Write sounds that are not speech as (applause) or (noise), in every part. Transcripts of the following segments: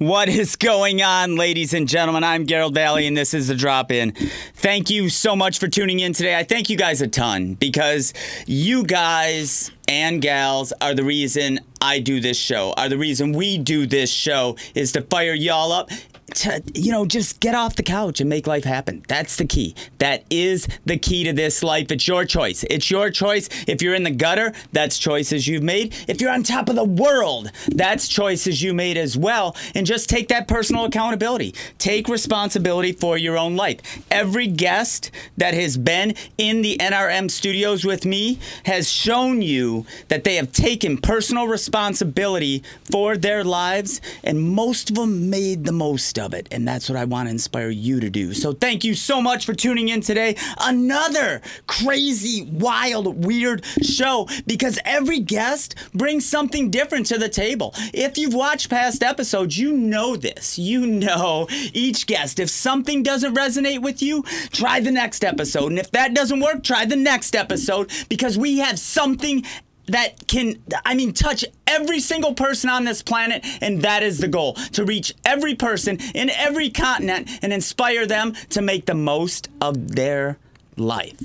What is going on, ladies and gentlemen? I'm Garold Vallie, and this is the drop in. Thank you so much for tuning in today. I thank you guys a ton because you guys and gals are the reason I do this show, are the reason we do this show is to fire y'all up to, you know, just get off the couch and make life happen. That's the key. That is the key to this life. It's your choice. It's your choice. If you're in the gutter, that's choices you've made. If you're on top of the world, that's choices you made as well. And just take that personal accountability. Take responsibility for your own life. Every guest that has been in the NRM studios with me has shown you that they have taken personal responsibility for their lives, and most of them made the most of it. And that's what I want to inspire you to do. So thank you so much for tuning in today. Another crazy, wild, weird show because every guest brings something different to the table. If you've watched past episodes, you know this. You know each guest. If something doesn't resonate with you, try the next episode. And if that doesn't work, try the next episode because we have something that can, I mean, touch every single person on this planet, and that is the goal to reach every person in every continent and inspire them to make the most of their life.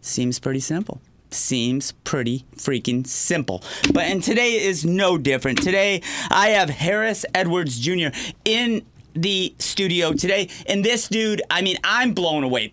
Seems pretty simple. Seems pretty freaking simple. But and today is no different. Today I have Harris Edwards Jr. in the studio today. And this dude, I mean, I'm blown away.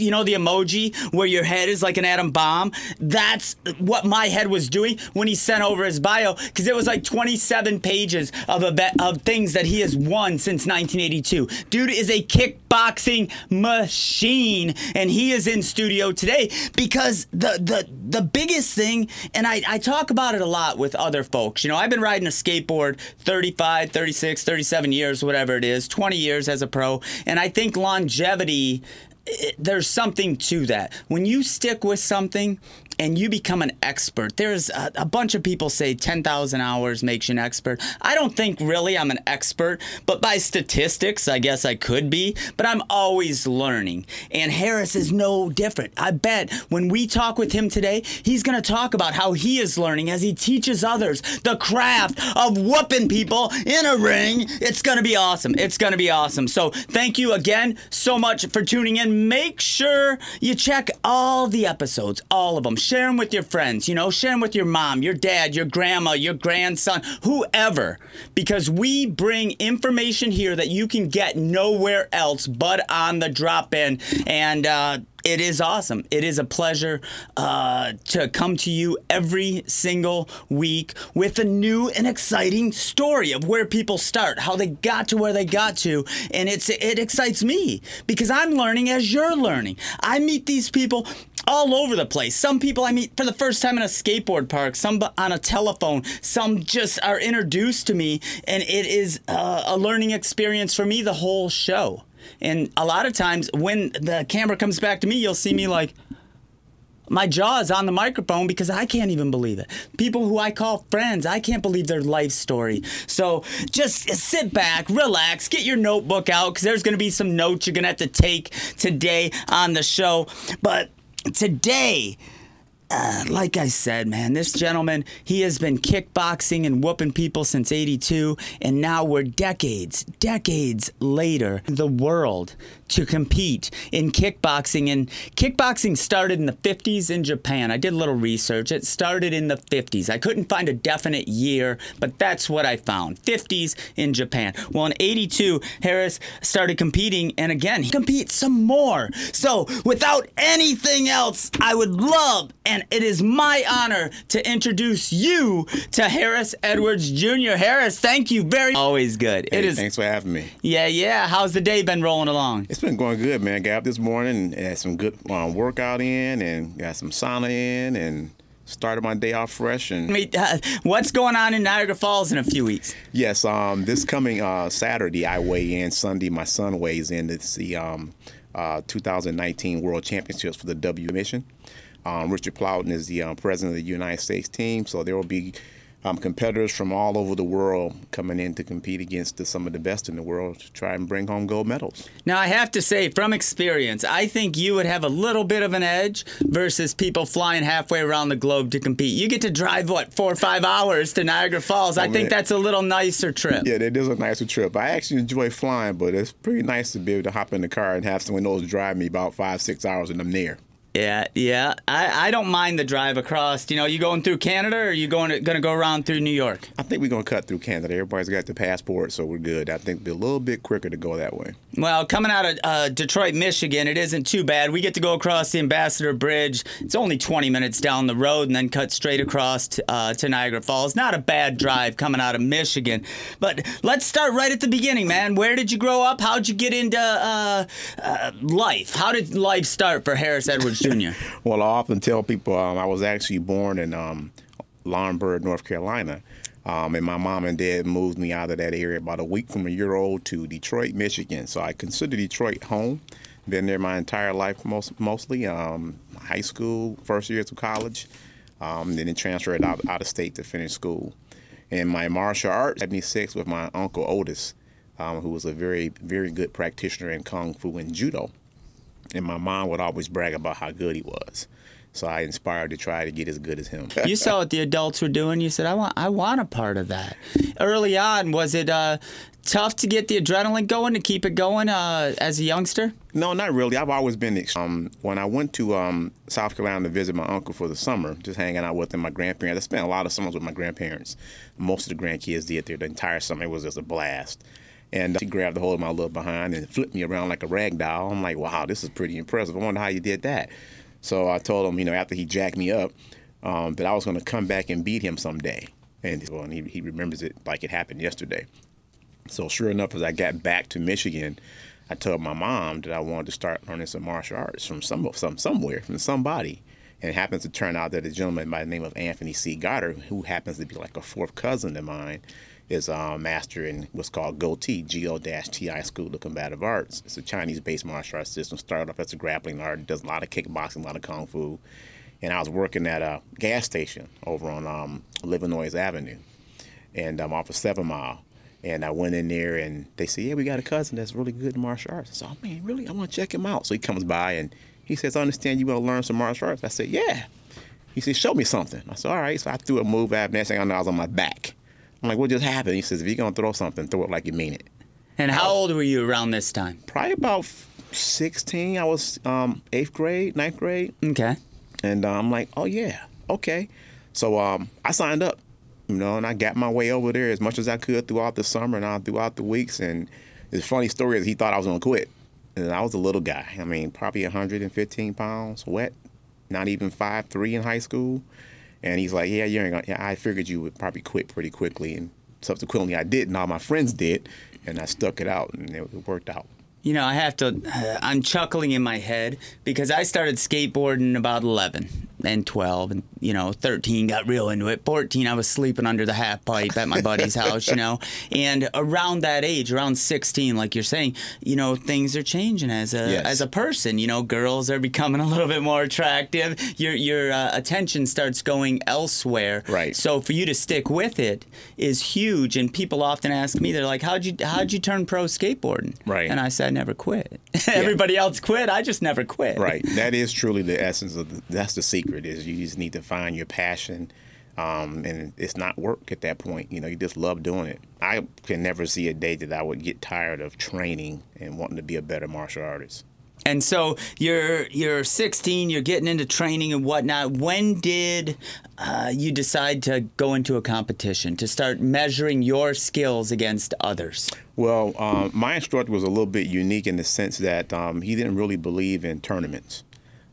(laughs) You know the emoji where your head is like an atom bomb? That's what my head was doing when he sent over his bio because it was like 27 pages of a bet of things that he has won since 1982. Dude is a kickboxing machine and he is in studio today because the the the biggest thing and I, I talk about it a lot with other folks. You know, I've been riding a skateboard 35, 36, 37 years, whatever it is, 20 years as a pro, and I think longevity it, there's something to that. When you stick with something and you become an expert, there's a, a bunch of people say 10,000 hours makes you an expert. I don't think really I'm an expert, but by statistics, I guess I could be, but I'm always learning. And Harris is no different. I bet when we talk with him today, he's going to talk about how he is learning as he teaches others the craft of whooping people in a ring. It's going to be awesome. It's going to be awesome. So thank you again so much for tuning in make sure you check all the episodes, all of them. Share them with your friends, you know, share them with your mom, your dad, your grandma, your grandson, whoever, because we bring information here that you can get nowhere else but on the drop in. And, uh, it is awesome. It is a pleasure uh, to come to you every single week with a new and exciting story of where people start, how they got to where they got to, and it's it excites me because I'm learning as you're learning. I meet these people all over the place. Some people I meet for the first time in a skateboard park, some on a telephone, some just are introduced to me, and it is uh, a learning experience for me the whole show. And a lot of times when the camera comes back to me, you'll see me like, my jaw is on the microphone because I can't even believe it. People who I call friends, I can't believe their life story. So just sit back, relax, get your notebook out because there's going to be some notes you're going to have to take today on the show. But today, uh, like I said, man, this gentleman, he has been kickboxing and whooping people since 82, and now we're decades, decades later, the world to compete in kickboxing. And kickboxing started in the 50s in Japan. I did a little research. It started in the 50s. I couldn't find a definite year, but that's what I found 50s in Japan. Well, in 82, Harris started competing, and again, he competes some more. So, without anything else, I would love, and it is my honor to introduce you to Harris Edwards Jr. Harris, thank you very Always good. Hey, it is. Thanks for having me. Yeah, yeah. How's the day been rolling along? It's been going good, man. Got up this morning and had some good um, workout in and got some sauna in and started my day off fresh. And I mean, uh, what's going on in Niagara Falls in a few weeks? yes, um, this coming uh, Saturday I weigh in. Sunday my son weighs in. It's the um, uh, 2019 World Championships for the W mission. Um, Richard Plowden is the um, president of the United States team, so there will be um, competitors from all over the world coming in to compete against the, some of the best in the world to try and bring home gold medals. Now, I have to say, from experience, I think you would have a little bit of an edge versus people flying halfway around the globe to compete. You get to drive, what, four or five hours to Niagara Falls. I Oh, think that's a little nicer trip. Yeah, that is a nicer trip. I actually enjoy flying, but it's pretty nice to be able to hop in the car and have someone else drive me about five, six hours and I'm there. Yeah, yeah. I, I don't mind the drive across. You know, you going through Canada or you going to, going to go around through New York? I think we're going to cut through Canada. Everybody's got the passport, so we're good. I think it'll be a little bit quicker to go that way. Well, coming out of uh, Detroit, Michigan, it isn't too bad. We get to go across the Ambassador Bridge. It's only 20 minutes down the road and then cut straight across to, uh, to Niagara Falls. Not a bad drive coming out of Michigan. But let's start right at the beginning, man. Where did you grow up? How'd you get into uh, uh, life? How did life start for Harris Edwards Jr.? (laughs) Well, I often tell people um, I was actually born in um, North Carolina. Um, and my mom and dad moved me out of that area about a week from a year old to Detroit, Michigan. So I consider Detroit home. Been there my entire life, most, mostly um, high school, first years of college, um, then transferred out, out of state to finish school. And my martial arts, 76, with my uncle Otis, um, who was a very, very good practitioner in kung fu and judo and my mom would always brag about how good he was. So I inspired to try to get as good as him. you saw what the adults were doing. You said, "I want, I want a part of that." Early on, was it uh, tough to get the adrenaline going to keep it going uh, as a youngster? no, not really. I've always been. Um, when I went to um, South Carolina to visit my uncle for the summer, just hanging out with him, my grandparents. I spent a lot of summers with my grandparents. Most of the grandkids did there the entire summer. It was just a blast. And she grabbed the hold of my little behind and flipped me around like a rag doll. I'm like, wow, this is pretty impressive. I wonder how you did that. So I told him, you know, after he jacked me up, um, that I was going to come back and beat him someday. And, well, and he, he remembers it like it happened yesterday. So sure enough, as I got back to Michigan, I told my mom that I wanted to start learning some martial arts from some some somewhere from somebody. And it happens to turn out that a gentleman by the name of Anthony C. Goddard, who happens to be like a fourth cousin of mine, is a master in what's called GOTI, G-O-T-I School of Combative Arts. It's a Chinese-based martial arts system. Started off as a grappling art, does a lot of kickboxing, a lot of kung fu. And I was working at a gas station over on um, Livernois Avenue and I'm off of Seven Mile. And I went in there and they said, Yeah, we got a cousin that's really good in martial arts. I said, Oh man, really? I want to check him out. So he comes by and he says, I understand you want to learn some martial arts. I said, Yeah. He said, Show me something. I said, All right. So I threw a move at him. Next thing I know, I was on my back. I'm like, What just happened? He says, If you're going to throw something, throw it like you mean it. And how old were you around this time? Probably about 16. I was um, eighth grade, ninth grade. Okay. And uh, I'm like, oh yeah, okay. So um, I signed up, you know, and I got my way over there as much as I could throughout the summer and all throughout the weeks. And the funny story is he thought I was gonna quit, and I was a little guy. I mean, probably 115 pounds, wet, not even five three in high school. And he's like, yeah, you ain't gonna. Yeah, I figured you would probably quit pretty quickly, and subsequently I did, and all my friends did, and I stuck it out, and it, worked out. You know, I have to. I'm chuckling in my head because I started skateboarding about 11 and 12, and you know, 13 got real into it. 14, I was sleeping under the half pipe at my buddy's (laughs) house. You know, and around that age, around 16, like you're saying, you know, things are changing as a Yes. as a person. You know, girls are becoming a little bit more attractive. Your your uh, attention starts going elsewhere. Right. So for you to stick with it is huge. And people often ask me, they're like, "How'd you how'd you turn pro skateboarding?" Right. And I said, "I never quit. (laughs) Everybody else quit. I just never quit." Right. That is truly the essence of the, that's the secret is you just need to find your passion. Um, and it's not work at that point. You know, you just love doing it. I can never see a day that I would get tired of training and wanting to be a better martial artist. And so you're you're 16. You're getting into training and whatnot. When did uh, you decide to go into a competition to start measuring your skills against others? Well, um, my instructor was a little bit unique in the sense that um, he didn't really believe in tournaments.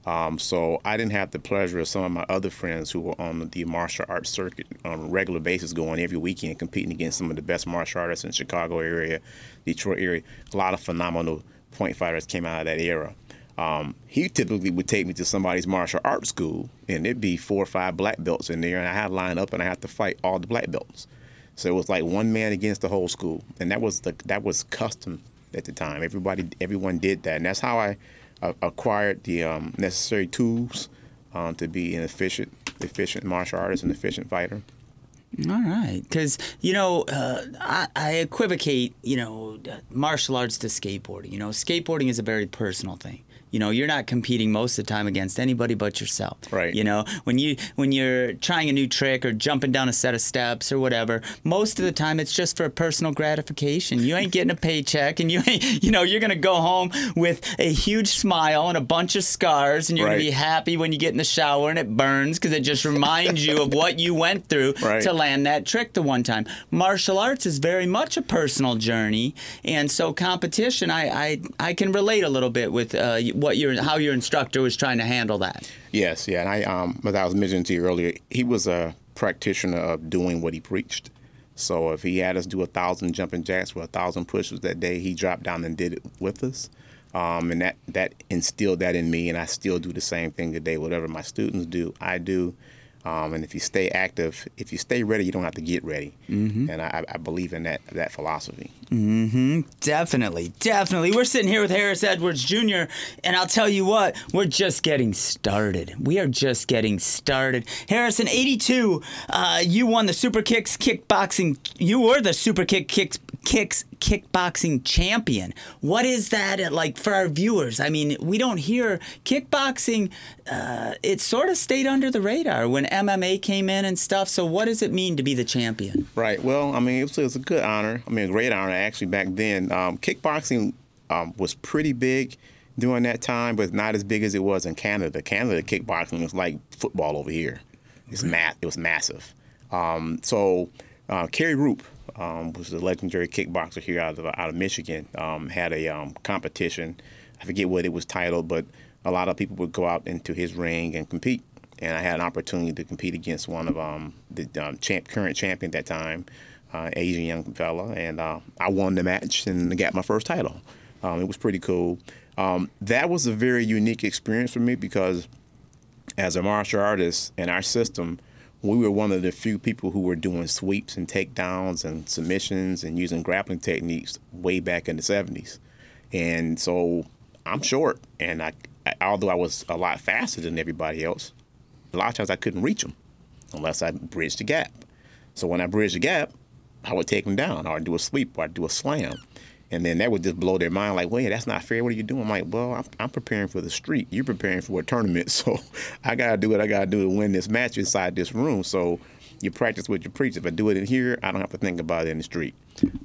Um, so I didn't have the pleasure of some of my other friends who were on the martial arts circuit on a regular basis, going every weekend competing against some of the best martial artists in Chicago area, Detroit area. A lot of phenomenal point fighters came out of that era. Um, he typically would take me to somebody's martial arts school, and there'd be four or five black belts in there, and I had to line up and I had to fight all the black belts. So it was like one man against the whole school, and that was the that was custom at the time. Everybody, everyone did that, and that's how I uh, acquired the um, necessary tools um, to be an efficient, efficient martial artist and efficient fighter. All right, because you know uh, I, I equivocate, you know, martial arts to skateboarding. You know, skateboarding is a very personal thing. You know, you're not competing most of the time against anybody but yourself. Right. You know, when you when you're trying a new trick or jumping down a set of steps or whatever, most of the time it's just for personal gratification. You ain't getting a paycheck, and you ain't, you know, you're gonna go home with a huge smile and a bunch of scars, and you're Right. gonna be happy when you get in the shower and it burns because it just reminds you of what you went through (laughs) Right. to land that trick the one time. Martial arts is very much a personal journey, and so competition, I I, I can relate a little bit with uh, what your how your instructor was trying to handle that. Yes, yeah, and I, um, as I was mentioning to you earlier, he was a practitioner of doing what he preached. So if he had us do a thousand jumping jacks or a thousand pushes that day, he dropped down and did it with us, um, and that that instilled that in me, and I still do the same thing today. Whatever my students do, I do. Um, and if you stay active, if you stay ready, you don't have to get ready. Mm-hmm. And I, I believe in that that philosophy. Definitely, definitely. We're sitting here with Harris Edwards Jr., and I'll tell you what, we're just getting started. We are just getting started. Harrison, 82, uh, you won the Super Kicks kickboxing. You were the Super Kick Kicks, Kicks kickboxing champion. What is that like for our viewers? I mean, we don't hear kickboxing. Uh, it sort of stayed under the radar when MMA came in and stuff. So, what does it mean to be the champion? Right. Well, I mean, it was, it was a good honor. I mean, a great honor actually back then. Um, kickboxing um, was pretty big during that time, but not as big as it was in Canada. Canada kickboxing was like football over here. It's ma- It was massive. Um, so uh, Kerry Roop um, was the legendary kickboxer here out of out of Michigan. Um, had a um, competition. I forget what it was titled, but a lot of people would go out into his ring and compete. And I had an opportunity to compete against one of um, the um, champ, current champion at that time, uh, Asian young fella, and uh, I won the match and got my first title. Um, it was pretty cool. Um, that was a very unique experience for me because as a martial artist in our system, we were one of the few people who were doing sweeps and takedowns and submissions and using grappling techniques way back in the 70s. And so I'm short, and I, I although I was a lot faster than everybody else, a lot of times I couldn't reach them unless I bridged the gap. So when I bridged the gap, I would take them down, or I'd do a sweep, or I'd do a slam. And then that would just blow their mind, like, wait, that's not fair. What are you doing? I'm like, well, I'm, I'm preparing for the street. You're preparing for a tournament. (laughs) So I got to do what I got to do to win this match inside this room. So you practice what you preach. If I do it in here, I don't have to think about it in the street.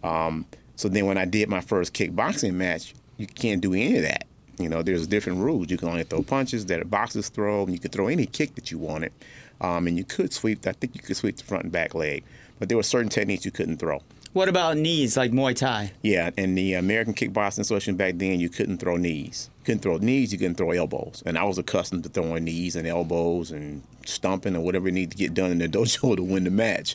Um, so then when I did my first kickboxing match, you can't do any of that. You know, there's different rules. You can only throw punches that a boxers throw, and you could throw any kick that you wanted. Um, and you could sweep. I think you could sweep the front and back leg, but there were certain techniques you couldn't throw. What about knees like Muay Thai? Yeah, in the American Kickboxing Association back then, you couldn't throw knees. You couldn't throw knees, you couldn't throw elbows. And I was accustomed to throwing knees and elbows and stumping and whatever needed to get done in the (laughs) dojo to win the match.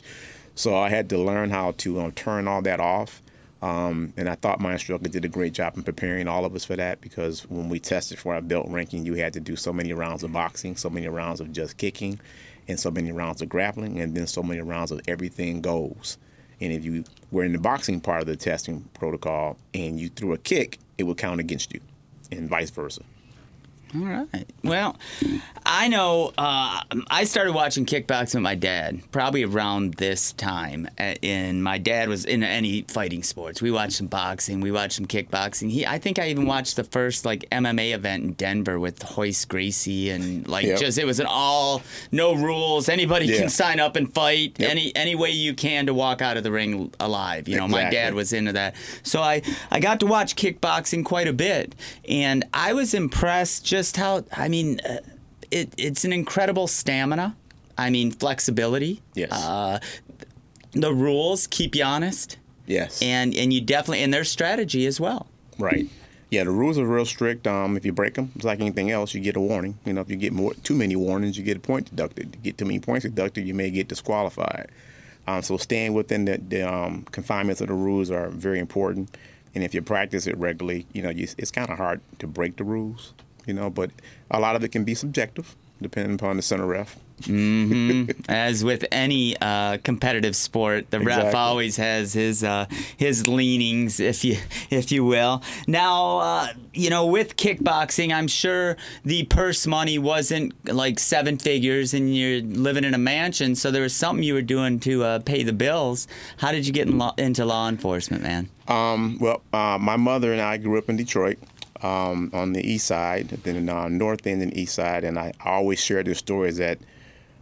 So I had to learn how to um, turn all that off. Um, and I thought my instructor did a great job in preparing all of us for that because when we tested for our belt ranking, you had to do so many rounds of boxing, so many rounds of just kicking, and so many rounds of grappling, and then so many rounds of everything goes. And if you were in the boxing part of the testing protocol and you threw a kick, it would count against you, and vice versa. All right. Well, I know uh, I started watching kickboxing with my dad probably around this time. And my dad was in any fighting sports. We watched some boxing. We watched some kickboxing. He, I think I even watched the first like MMA event in Denver with Royce Gracie and like Yep. just it was an all no rules. Anybody Yeah. can sign up and fight Yep. any any way you can to walk out of the ring alive. You know, my dad was into that. So I I got to watch kickboxing quite a bit, and I was impressed just how I mean, uh, it it's an incredible stamina. I mean, flexibility. Yes. Uh, the rules keep you honest, Yes. and and you definitely and their strategy as well. Right. Yeah, the rules are real strict. Um, if you break them, it's like anything else. You get a warning. You know, if you get more too many warnings, you get a point deducted. You get too many points deducted, you may get disqualified. Um, so staying within the, the um, confinements of the rules are very important. And if you practice it regularly, you know, you, it's kind of hard to break the rules. You know, but a lot of it can be subjective, depending upon the center ref. (laughs) As with any uh, competitive sport, the ref always has his uh, his leanings, if you if you will. Now, uh, you know, with kickboxing, I'm sure the purse money wasn't like seven figures, and you're living in a mansion, so there was something you were doing to uh, pay the bills. How did you get in law, into law enforcement, man? Um, well, uh, my mother and I grew up in Detroit um, on the east side, then uh, north end and east side, and I always share this story is that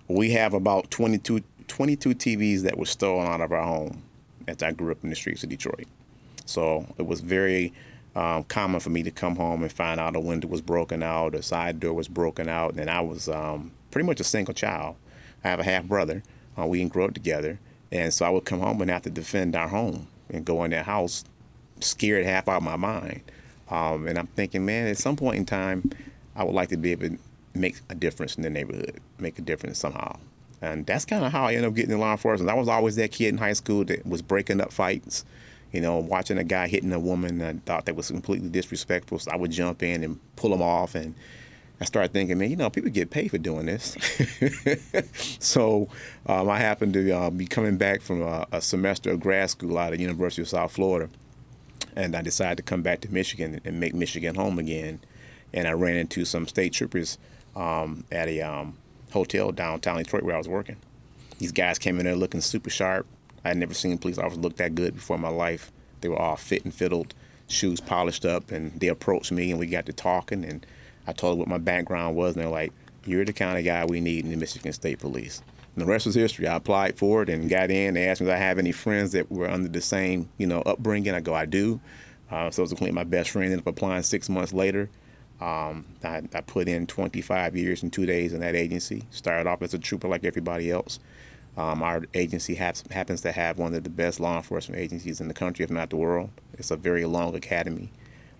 we have about 22, 22 TVs that were stolen out of our home as I grew up in the streets of Detroit. So it was very um, common for me to come home and find out a window was broken out, a side door was broken out, and I was um, pretty much a single child. I have a half brother. Uh, we didn't grow up together, and so I would come home and have to defend our home and go in that house scared half out of my mind. Um, and I'm thinking, man, at some point in time, I would like to be able to make a difference in the neighborhood, make a difference somehow. And that's kind of how I ended up getting in law enforcement. I was always that kid in high school that was breaking up fights, you know, watching a guy hitting a woman and I thought that was completely disrespectful. So I would jump in and pull him off. And I started thinking, man, you know, people get paid for doing this. (laughs) so um, I happened to uh, be coming back from a, a semester of grad school out of the University of South Florida and I decided to come back to Michigan and make Michigan home again. And I ran into some state troopers um, at a um, hotel downtown Detroit where I was working. These guys came in there looking super sharp. I had never seen police officers look that good before in my life. They were all fit and fiddled, shoes polished up, and they approached me and we got to talking. And I told them what my background was, and they're like, "You're the kind of guy we need in the Michigan State Police." And the rest was history. I applied for it and got in. They asked me if I have any friends that were under the same, you know, upbringing. I go, I do. Uh, subsequently, my best friend ended up applying six months later. Um, I, I put in 25 years and two days in that agency. Started off as a trooper like everybody else. Um, our agency has, happens to have one of the best law enforcement agencies in the country, if not the world. It's a very long academy.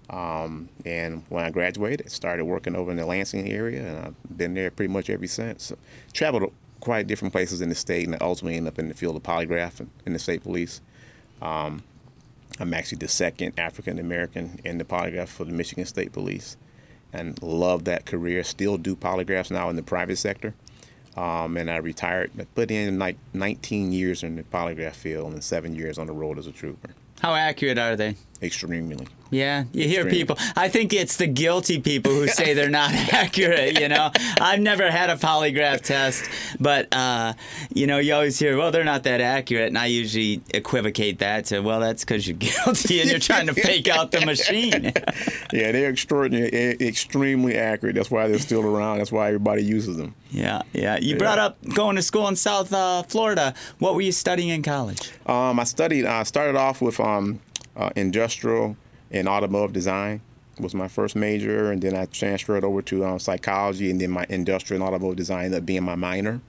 Um, and when I graduated, started working over in the Lansing area, and I've been there pretty much ever since. So, traveled quite different places in the state, and I ultimately end up in the field of polygraph in, the state police. Um, I'm actually the second African American in the polygraph for the Michigan State Police, and love that career. Still do polygraphs now in the private sector. Um, and I retired, I put in like 19 years in the polygraph field and seven years on the road as a trooper. How accurate are they? Extremely. Yeah, you hear people. I think it's the guilty people who say they're not (laughs) accurate. You know, I've never had a polygraph test, but uh, you know, you always hear, "Well, they're not that accurate," and I usually equivocate that to, "Well, that's because you're (laughs) guilty and you're trying to fake out the machine." (laughs) Yeah, they're extraordinary, e- extremely accurate. That's why they're still around. That's why everybody uses them. yeah, yeah. You brought up going to school in South uh, Florida. What were you studying in college? Um, I studied. I started off with um, uh, industrial and automotive design was my first major, and then I transferred over to um, psychology, and then my industrial and automotive design ended up being my minor.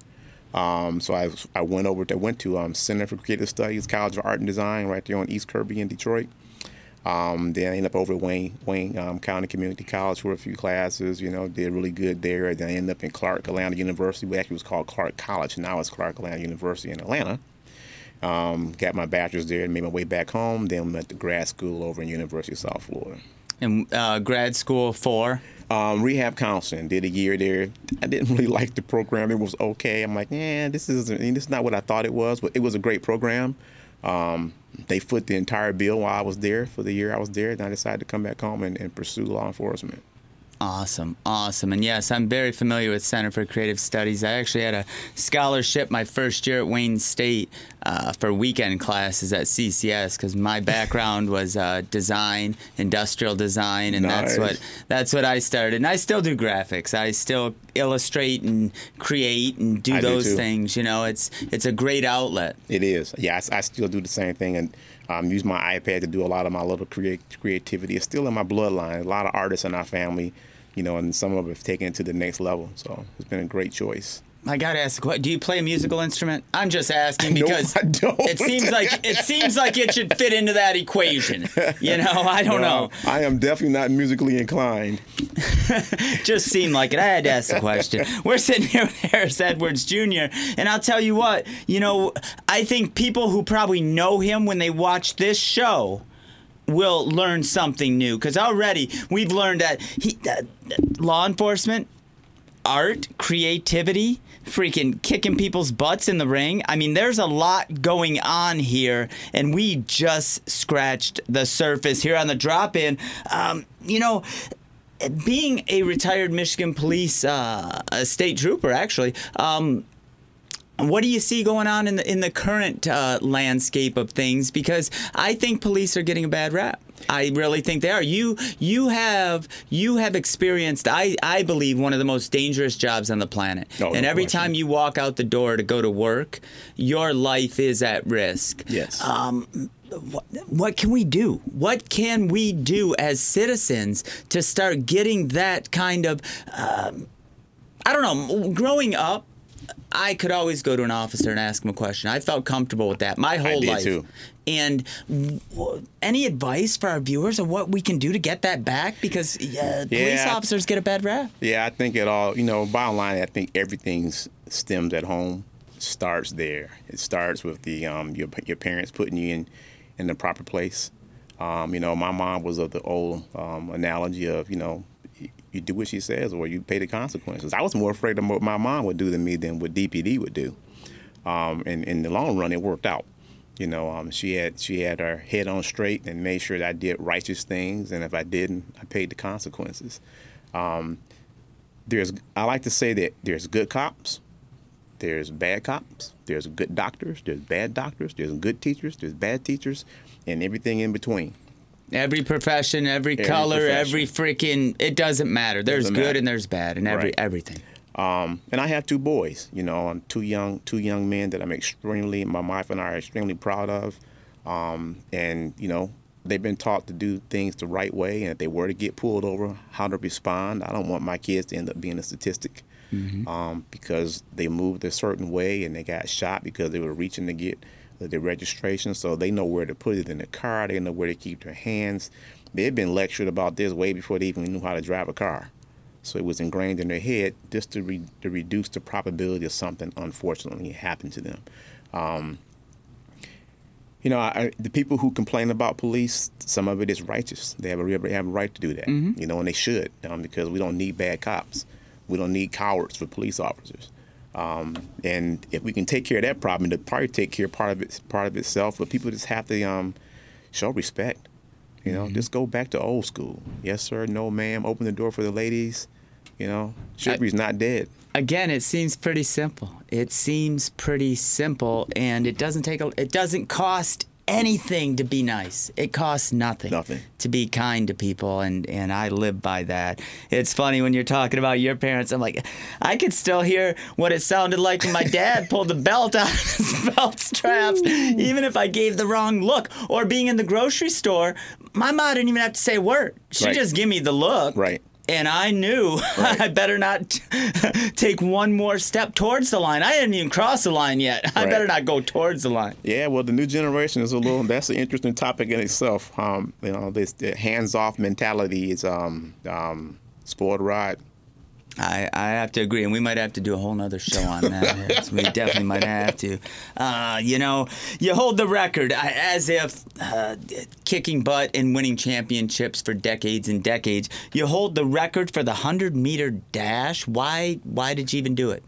Um, so I, I went over to went to um, Center for Creative Studies, College of Art and Design, right there on East Kirby in Detroit. Um, then I ended up over at Wayne Wayne um, County Community College for a few classes. You know, did really good there. Then I ended up in Clark Atlanta University. which actually was called Clark College. Now it's Clark Atlanta University in Atlanta. Um, got my bachelor's there and made my way back home. Then went to grad school over in University of South Florida. In uh, grad school for? Um, rehab counseling. Did a year there. I didn't really (laughs) like the program. It was okay. I'm like, yeah, this isn't. This is not what I thought it was. But it was a great program. Um, they foot the entire bill while I was there for the year I was there. And I decided to come back home and, and pursue law enforcement. Awesome, awesome. And yes, I'm very familiar with Center for Creative Studies. I actually had a scholarship my first year at Wayne State uh, for weekend classes at CCS because my (laughs) background was uh, design, industrial design, and that's what that's what I started. And I still do graphics. I still illustrate and create and do I those too. things. You know, it's it's a great outlet. It is. Yeah, I, I still do the same thing and um, use my iPad to do a lot of my little create, creativity. It's still in my bloodline. A lot of artists in our family, you know, and some of them have taken it to the next level. So it's been a great choice. I gotta ask, a que- do you play a musical instrument? I'm just asking (laughs) No, because don't. it seems like it seems like it should fit into that equation. (laughs) You know, I don't know. I am definitely not musically inclined. (laughs) Just seemed like it. I had to ask the question. We're sitting here with Harris Edwards Jr. and I'll tell you what. You know, I think people who probably know him when they watch this show will learn something new because already we've learned that he uh, law enforcement art, creativity, freaking kicking people's butts in the ring. I mean, there's a lot going on here, and we just scratched the surface here on the drop in. Um, you know, being a retired Michigan police uh, state trooper, actually, um, what do you see going on in the in the current uh, landscape of things? Because I think police are getting a bad rap. I really think they are. You you have you have experienced I, I believe one of the most dangerous jobs on the planet. Oh, no and every question. time you walk out the door to go to work, your life is at risk. Yes. Um, what, what can we do? What can we do as citizens to start getting that kind of um, I don't know, growing up I could always go to an officer and ask him a question. I felt comfortable with that my whole life. too. And w- any advice for our viewers of what we can do to get that back? Because uh, police Yeah. officers get a bad rap. Yeah, I think it all, you know, bottom line, I think everything stems at home, starts there. It starts with the um, your, your parents putting you in, in the proper place. Um, you know, my mom was of the old um, analogy of, you know, you do what she says or you pay the consequences. I was more afraid of what my mom would do to me than what DPD would do. Um, and in the long run, it worked out. You know, um, she had she had her head on straight and made sure that I did righteous things, and if I didn't, I paid the consequences. Um, there's I like to say that there's good cops, there's bad cops, there's good doctors, there's bad doctors, there's good teachers, there's bad teachers, and everything in between. Every profession, every, Every color, profession. every freaking it doesn't matter. There's Doesn't good matter. and there's bad and every Right. everything. Um, and I have two boys, you know, um, two young two young men that I'm extremely my wife and I are extremely proud of. Um, and you know, they've been taught to do things the right way, and if they were to get pulled over, how to respond. I don't want my kids to end up being a statistic um, because they moved a certain way and they got shot because they were reaching to get the, the registration. So they know where to put it in the car. They know where to keep their hands. They've been lectured about this way before they even knew how to drive a car. So it was ingrained in their head just to, re- to reduce the probability of something unfortunately happened to them. Um, you know, I, the people who complain about police, some of it is righteous. They have a, they have a right to do that, you know, and they should um, because we don't need bad cops. We don't need cowards for police officers. Um, and if we can take care of that problem, it'll probably take care of part of it, part of itself. But people just have to um, show respect. You know, just go back to old school. Yes, sir. No, ma'am. Open the door for the ladies. You know, chivalry's not dead. Again, it seems pretty simple. It seems pretty simple, and it doesn't take a. It doesn't cost anything to be nice. It costs nothing. Nothing. to be kind to people, and and I live by that. It's funny when you're talking about your parents. I'm like, I could still hear what it sounded like when my dad (laughs) pulled the belt out of his (laughs) belt straps, even if I gave the wrong look. Or being in the grocery store, my mom didn't even have to say a word. She Right. just give me the look. Right. And I knew (laughs) I better not (laughs) take one more step towards the line. I hadn't even crossed the line yet. (laughs) I Right. better not go towards the line. Yeah, well, the new generation is a little. That's an interesting topic in itself. Um, you know, this the hands-off mentality is um, um, spoiled ride. I, I have to agree, and we might have to do a whole nother show on that. (laughs) We definitely might have to. Uh, you know, you hold the record uh, as if uh, kicking butt and winning championships for decades and decades. You hold the record for the hundred meter dash. Why? Why did you even do it?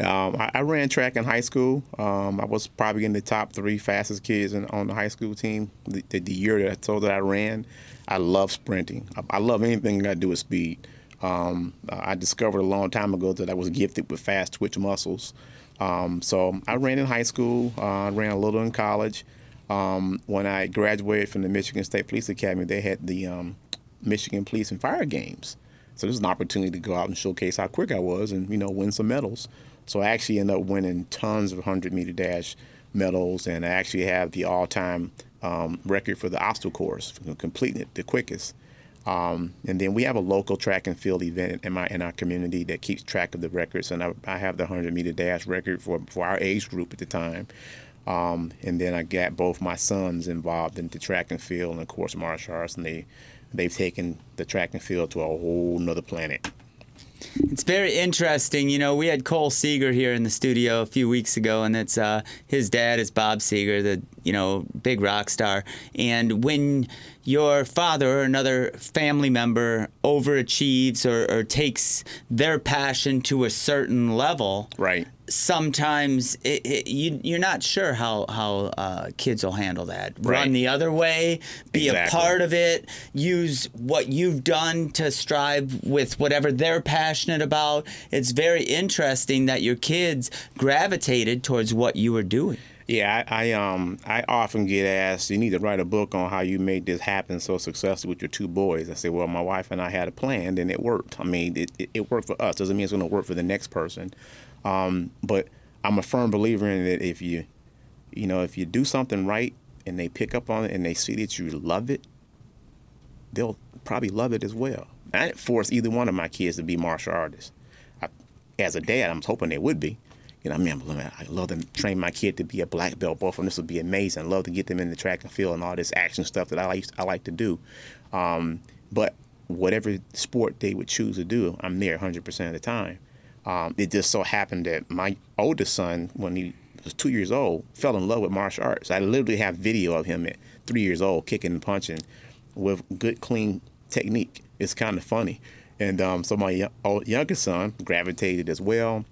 Um, I, I ran track in high school. Um, I was probably in the top three fastest kids in, on the high school team. The, the, the year that I told that I ran, I love sprinting. I, I love anything that I do with speed. Um, I discovered a long time ago that I was gifted with fast twitch muscles. Um, so I ran in high school. Uh, ran a little in college. Um, when I graduated from the Michigan State Police Academy, they had the um, Michigan Police and Fire Games. So this was an opportunity to go out and showcase how quick I was and, you know, win some medals. So I actually ended up winning tons of 100 meter dash medals, and I actually have the all time um, record for the obstacle course, completing it the quickest. Um, and then we have a local track and field event in my in our community that keeps track of the records, and I, I have the 100 meter dash record for for our age group at the time. Um, and then I got both my sons involved in the track and field and of course martial arts, and they they've taken the track and field to a whole nother planet. It's very interesting. You know, we had Cole Seger here in the studio a few weeks ago, and it's uh, his dad is Bob Seger, the you know, big rock star. And when your father or another family member overachieves or, or takes their passion to a certain level, Right. sometimes it, it, you, you're not sure how how uh, kids will handle that. Right. Run the other way, be a part of it, use what you've done to strive with whatever they're passionate about. It's very interesting that your kids gravitated towards what you were doing. Yeah, I, I um I often get asked, you need to write a book on how you made this happen so successfully with your two boys. I say, well, my wife and I had a plan, and it worked. I mean, it, it, it worked for us. Doesn't mean it's going to work for the next person. Um, but I'm a firm believer in that if you, you know, if you do something right and they pick up on it and they see that you love it, they'll probably love it as well. I didn't force either one of my kids to be martial artists. I, as a dad, I'm hoping they would be. You know, I mean, I love to train my kid to be a black belt. Both of them, this would be amazing. I love to get them in the track and field and all this action stuff that I like. I like to do. Um, but whatever sport they would choose to do, I'm there 100% of the time. Um, it just so happened that my oldest son, when he was two years old, fell in love with martial arts. I literally have video of him at three years old kicking and punching with good, clean technique. It's kind of funny. And um, so my youngest son gravitated as well.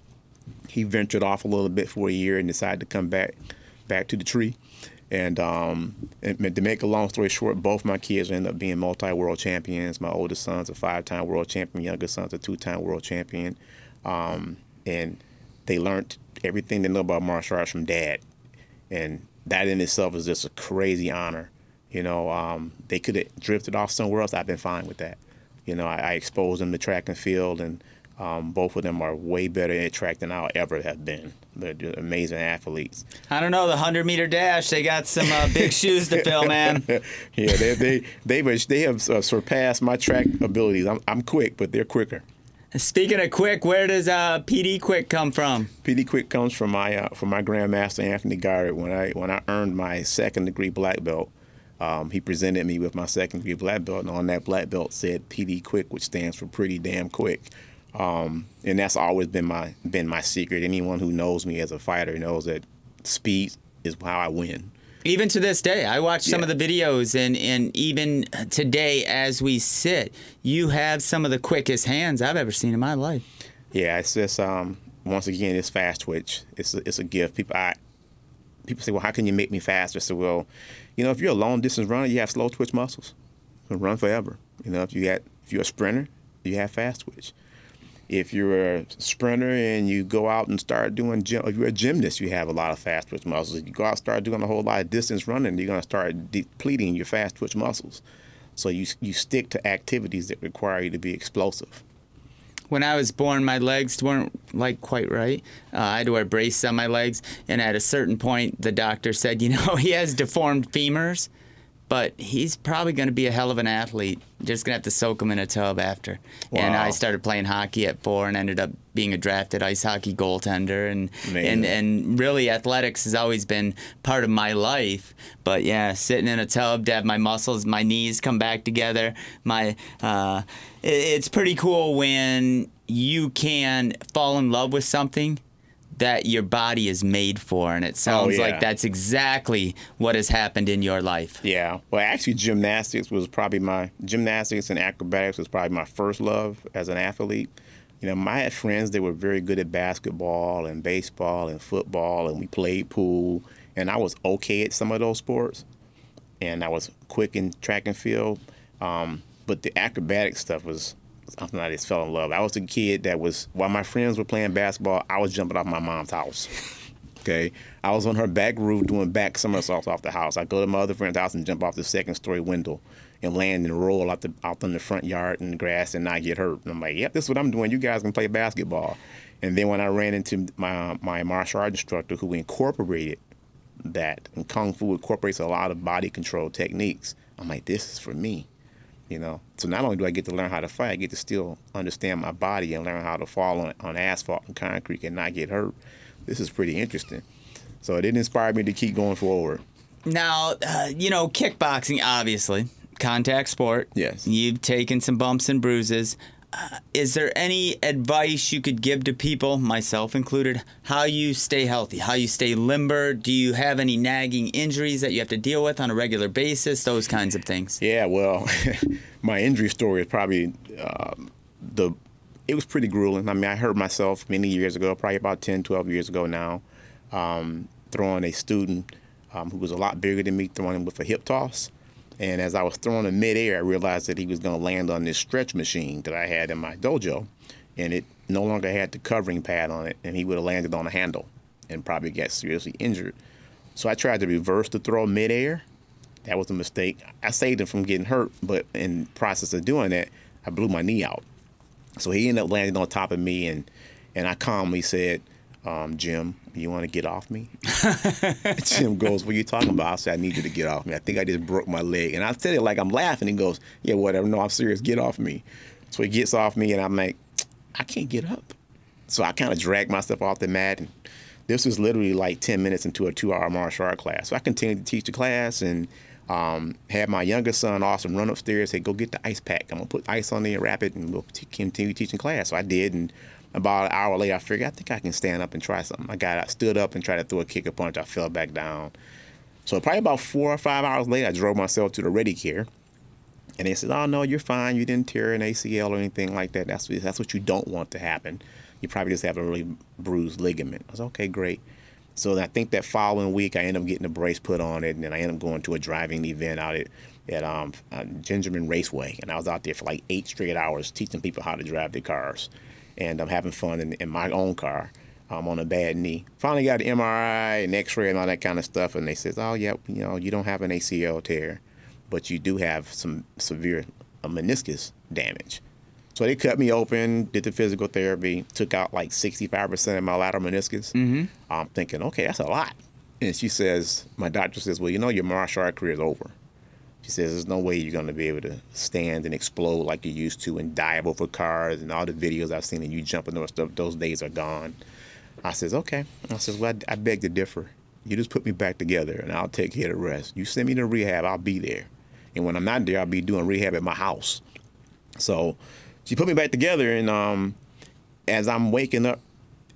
He ventured off a little bit for a year and decided to come back back to the tree. And, um, and to make a long story short, both my kids ended up being multi-world champions. My oldest son's a five-time world champion. Youngest son's a two-time world champion. Um, and they learned everything they know about martial arts from dad. And that in itself is just a crazy honor. You know, um, they could have drifted off somewhere else. I've been fine with that. You know, I, I exposed them to track and field, and um, both of them are way better at track than I'll ever have been. They're amazing athletes. I don't know the hundred meter dash. They got some uh, big shoes to fill, man. (laughs) yeah, they they they they have uh, surpassed my track abilities. I'm I'm quick, but they're quicker. Speaking of quick, where does uh, PD Quick come from? PD Quick comes from my uh, from my grandmaster Anthony Garrett. When I when I earned my second degree black belt, um, he presented me with my second degree black belt, and on that black belt said PD Quick, which stands for pretty damn quick. Um, and that's always been my been my secret. Anyone who knows me as a fighter knows that speed is how I win. Even to this day, I watch some Yeah. of the videos, and, and even today, as we sit, you have some of the quickest hands I've ever seen in my life. Yeah, it's just um, once again, it's fast twitch. It's a, it's a gift. People I people say, well, how can you make me faster? So well, you know, if you're a long distance runner, you have slow twitch muscles. You can run forever. You know, if you got if you're a sprinter, you have fast twitch. If you're a sprinter and you go out and start doing gym, if you're a gymnast, you have a lot of fast twitch muscles. If you go out and start doing a whole lot of distance running, you're going to start depleting your fast twitch muscles. So you you stick to activities that require you to be explosive. When I was born, my legs weren't like quite right. Uh, I had to wear braces on my legs, and at a certain point, the doctor said, "You know, (laughs) he has deformed femurs, but he's probably going to be a hell of an athlete. Just gonna have to soak him in a tub after." Wow. And I started playing hockey at four, and ended up being a drafted ice hockey goaltender. And and Amazing. and really, athletics has always been part of my life. But yeah, sitting in a tub to have my muscles, my knees come back together. My uh, it- it's pretty cool when you can fall in love with something that your body is made for, and it sounds yeah. like that's exactly what has happened in your life. Yeah. Well, actually, gymnastics was probably my gymnastics and acrobatics was probably my first love as an athlete. You know, I had friends that were very good at basketball and baseball and football, and we played pool, and I was okay at some of those sports, and I was quick in track and field. Um, but the acrobatic stuff was something I just fell in love. I was a kid that was while my friends were playing basketball, I was jumping off my mom's house. Okay, I was on her back roof doing back somersaults off the house. I go to my other friend's house and jump off the second story window and land and roll out the out in the front yard the grass and not get hurt. And I'm like, yep, this is what I'm doing. You guys can play basketball. And then when I ran into my my martial arts instructor who incorporated that, and kung fu incorporates a lot of body control techniques. I'm like, this is for me. You know, so not only do I get to learn how to fight, I get to still understand my body and learn how to fall on, on asphalt and concrete and not get hurt. This is pretty interesting. So it did inspire me to keep going forward. Now, uh, you know, kickboxing, obviously, contact sport. Yes. You've taken some bumps and bruises. Uh, is there any advice you could give to people, myself included, how you stay healthy, how you stay limber? Do you have any nagging injuries that you have to deal with on a regular basis? Those kinds of things. Yeah, well, (laughs) my injury story is probably um, the. It was pretty grueling. I mean, I hurt myself many years ago, probably about 10, 12 years ago now, um, throwing a student um, who was a lot bigger than me, throwing him with a hip toss. And as I was throwing in midair, I realized that he was going to land on this stretch machine that I had in my dojo, and it no longer had the covering pad on it, and he would have landed on the handle and probably got seriously injured. So I tried to reverse the throw midair. That was a mistake. I saved him from getting hurt, but in process of doing that, I blew my knee out. So he ended up landing on top of me, and and I calmly said, um, Jim, you want to get off me? (laughs) Jim goes, what are you talking about? I said, I need you to get off me. I think I just broke my leg. And I said it like I'm laughing. He goes, yeah, whatever. No, I'm serious. Get off me. So he gets off me, and I'm like, I can't get up. So I kind of dragged myself off the mat. And this was literally like 10 minutes into a two hour martial art class. So I continued to teach the class and um, had my youngest son, Austin, run upstairs, say, go get the ice pack. I'm going to put ice on there, wrap it, and we'll t- continue teaching class. So I did. And about an hour later, I figured I think I can stand up and try something. I got, I stood up and tried to throw a kick or punch. I fell back down. So probably about four or five hours later, I drove myself to the ready care. And they said, "Oh no, you're fine. You didn't tear an ACL or anything like that. That's that's what you don't want to happen. You probably just have a really bruised ligament." I was okay, great. So I think that following week, I ended up getting a brace put on it, and then I ended up going to a driving event out at at um, uh, Gingerman Raceway, and I was out there for like eight straight hours teaching people how to drive their cars, and I'm having fun in, in my own car. I'm on a bad knee. Finally got an MRI and X-ray and all that kind of stuff, and they says, "Oh, yep, you know, you don't have an ACL tear." but you do have some severe uh, meniscus damage. So they cut me open, did the physical therapy, took out like 65% of my lateral meniscus. Mm-hmm. I'm thinking, okay, that's a lot. And she says, my doctor says, well, you know, your martial art career is over. She says, there's no way you're going to be able to stand and explode like you used to and dive over cars and all the videos I've seen of you jumping over stuff. Those days are gone. I says, okay. I says, well, I, I beg to differ. You just put me back together and I'll take care of the rest. You send me to rehab, I'll be there. And when I'm not there, I'll be doing rehab at my house. So she put me back together, and um, as I'm waking up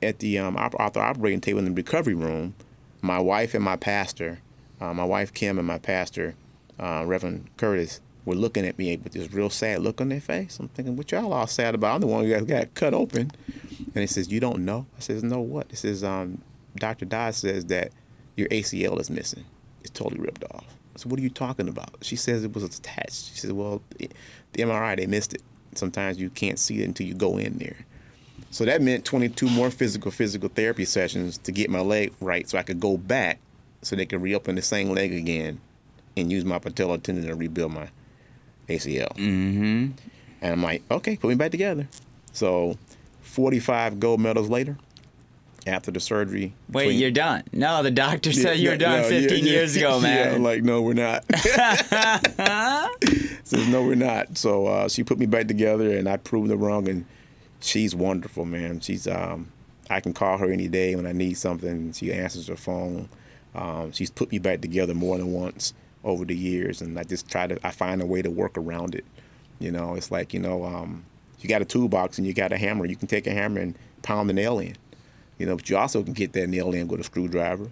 at the um, op- operating table in the recovery room, my wife and my pastor, uh, my wife Kim and my pastor, uh, Reverend Curtis, were looking at me with this real sad look on their face. I'm thinking, what y'all all sad about? I'm the one who got, got cut open. And he says, you don't know? I says, no, what? He says, um, Dr. Dodd says that your ACL is missing. It's totally ripped off. So what are you talking about? She says it was attached. She says, well, the MRI, they missed it. Sometimes you can't see it until you go in there. So that meant 22 more physical physical therapy sessions to get my leg right so I could go back so they could reopen the same leg again and use my patella tendon to rebuild my ACL. Mm-hmm. And I'm like, okay, put me back together. So 45 gold medals later, after the surgery. Wait, between- you're done. No, the doctor said you Yeah, were done no, 15 yeah, years (laughs) yeah, ago, man. I'm like, no, we're not. (laughs) (laughs) Says, no, we're not. So uh, she put me back together, and I proved her wrong. And she's wonderful, man. She's um, I can call her any day when I need something. She answers her phone. Um, she's put me back together more than once over the years, and I just try to. I find a way to work around it. You know, it's like you know, um, you got a toolbox and you got a hammer. You can take a hammer and pound the nail in. You know, but you also can get that nail in with a screwdriver.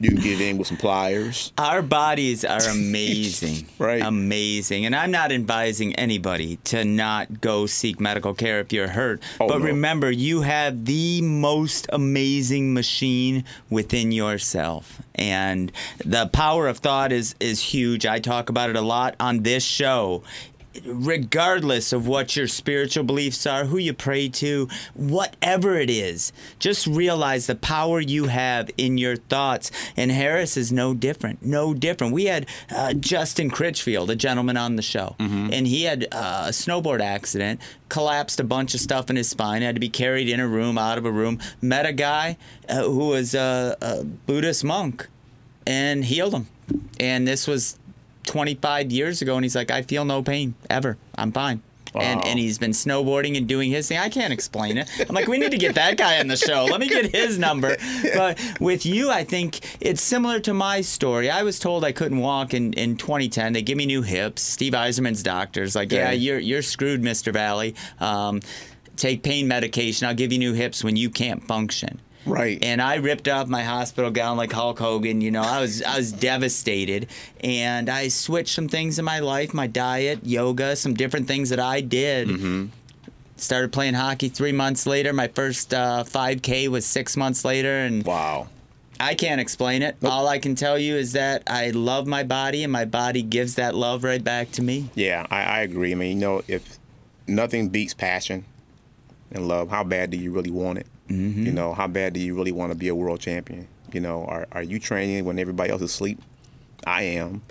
You can get in with some pliers. Our bodies are amazing. (laughs) Right. Amazing. And I'm not advising anybody to not go seek medical care if you're hurt. Oh, but no. remember, you have the most amazing machine within yourself. And the power of thought is, is huge. I talk about it a lot on this show. Regardless of what your spiritual beliefs are, who you pray to, whatever it is, just realize the power you have in your thoughts. And Harris is no different. No different. We had uh, Justin Critchfield, a gentleman on the show, and he had uh, a snowboard accident, collapsed a bunch of stuff in his spine, had to be carried in a room, out of a room. Met a guy uh, who was a, a Buddhist monk and healed him. And this was 25 years ago, and he's like, I feel no pain ever. I'm fine. and and he's been snowboarding and doing his thing. I can't explain it. I'm like, we need to get that guy on the show. Let me get his number. But with you, I think it's similar to my story. I was told I couldn't walk in, in 2010. They give me new hips. Steve Eiserman's doctors like, yeah, Yeah. you're you're screwed, Mr. Vallie. Um, take pain medication. I'll give you new hips when you can't function. Right. And I ripped off my hospital gown like Hulk Hogan. You know, I was I was devastated, and I switched some things in my life, my diet, yoga, some different things that I did. Mm-hmm. Started playing hockey three months later. My first uh, 5K was six months later, and wow. I can't explain it. All I can tell you is that I love my body, and my body gives that love right back to me. Yeah, I, I agree. I mean, you know, if nothing beats passion and love, how bad do you really want it? Mm-hmm. You know, how bad do you really want to be a world champion? You know, are are you training when everybody else is asleep? I am.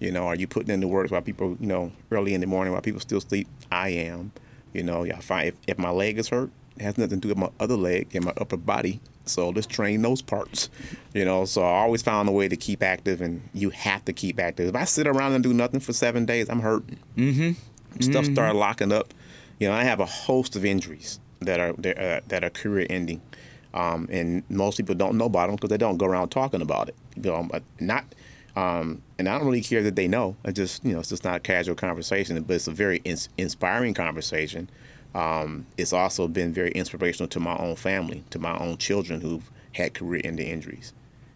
You know, are you putting in the work while people, you know, early in the morning while people still sleep? I am. You know, I find if, if my leg is hurt, it has nothing to do with my other leg and my upper body. So let's train those parts. You know, so I always found a way to keep active, and you have to keep active. If I sit around and do nothing for seven days, I'm hurt. Mm-hmm. Stuff started locking up. You know, I have a host of injuries that are that are, that are career ending, um, and most people don't know about them because they don't go around talking about it. You know, but not. Um, and I don't really care that they know. I just, you know, it's just not a casual conversation, but it's a very ins- inspiring conversation. Um, it's also been very inspirational to my own family, to my own children who've had career-ending injuries.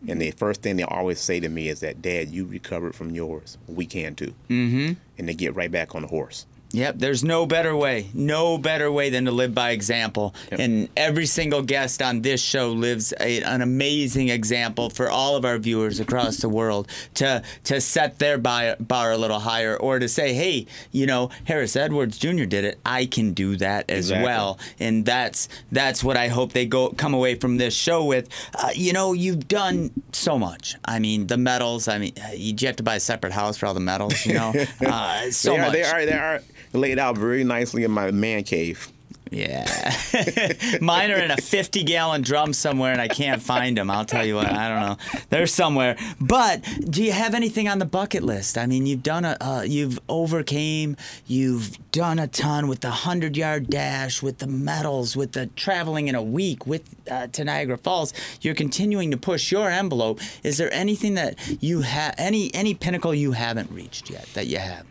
And the first thing they always say to me is that, "Dad, you recovered from yours. We can too." Mm-hmm. And they get right back on the horse. Yep, there's no better way, no better way than to live by example. Yep. And every single guest on this show lives a, an amazing example for all of our viewers across the world to to set their bar, bar a little higher or to say, hey, you know, Harris Edwards Jr. did it. I can do that as Exactly. well. And that's that's what I hope they go come away from this show with. Uh, you know, you've done so much. I mean, the medals. I mean, you you have to buy a separate house for all the medals. You know, (laughs) uh, so they are, much. They are, they are laid out very nicely in my man cave. Yeah. (laughs) Mine are in a 50 gallon drum somewhere and I can't find them. I'll tell you what, I don't know. They're somewhere. But do you have anything on the bucket list? I mean, you've done a, uh, you've overcame, you've done a ton with the 100 yard dash, with the medals, with the traveling in a week with uh, to Niagara Falls. You're continuing to push your envelope. Is there anything that you have, any, any pinnacle you haven't reached yet that you have?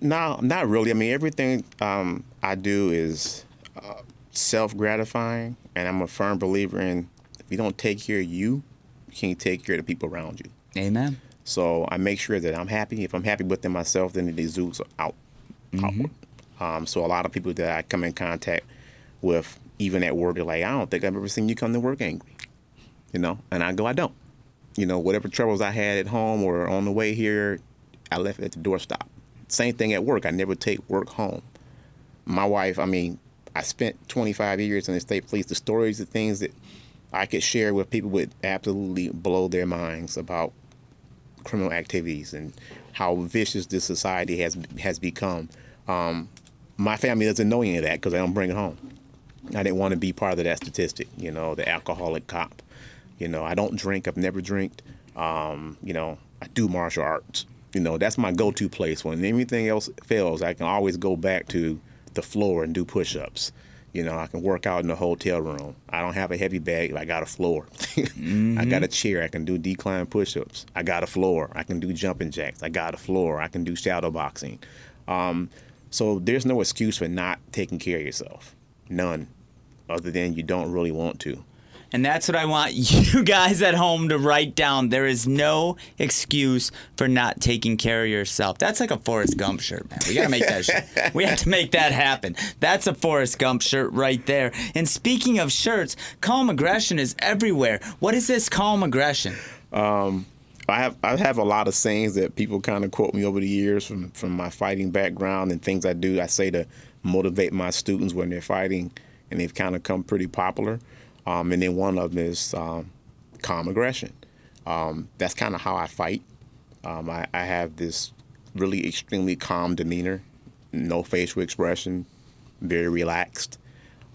No, not really. I mean, everything um, I do is uh, self gratifying, and I'm a firm believer in if you don't take care of you, you can't take care of the people around you. Amen. So I make sure that I'm happy. If I'm happy within myself, then it exudes out. outward. Um, so a lot of people that I come in contact with, even at work, they're like, I don't think I've ever seen you come to work angry. You know, and I go, I don't. You know, whatever troubles I had at home or on the way here, I left it at the doorstop. Same thing at work. I never take work home. My wife, I mean, I spent 25 years in the state police. The stories, the things that I could share with people would absolutely blow their minds about criminal activities and how vicious this society has has become. Um, my family doesn't know any of that because I don't bring it home. I didn't want to be part of that statistic, you know, the alcoholic cop. You know, I don't drink. I've never drank. Um, you know, I do martial arts. You know, that's my go-to place. When anything else fails, I can always go back to the floor and do push-ups. You know, I can work out in the hotel room. I don't have a heavy bag. I got a floor. (laughs) I got a chair. I can do decline push-ups. I got a floor. I can do jumping jacks. I got a floor. I can do shadow boxing. Um, so there's no excuse for not taking care of yourself. None, other than you don't really want to. And that's what I want (laughs) you guys at home to write down. There is no excuse for not taking care of yourself. That's like a Forrest Gump shirt, man. We got to make that shirt. (laughs) We have to make that happen. That's a Forrest Gump shirt right there. And speaking of shirts, calm aggression is everywhere. What is this calm aggression? Um, I have I have a lot of sayings that people kind of quote me over the years from from my fighting background and things I do. I say to motivate my students when they're fighting, and they've kind of come pretty popular. Um, and then one of them is um, calm aggression. Um, that's kind of how I fight. Um, I, I have this really extremely calm demeanor, no facial expression, very relaxed,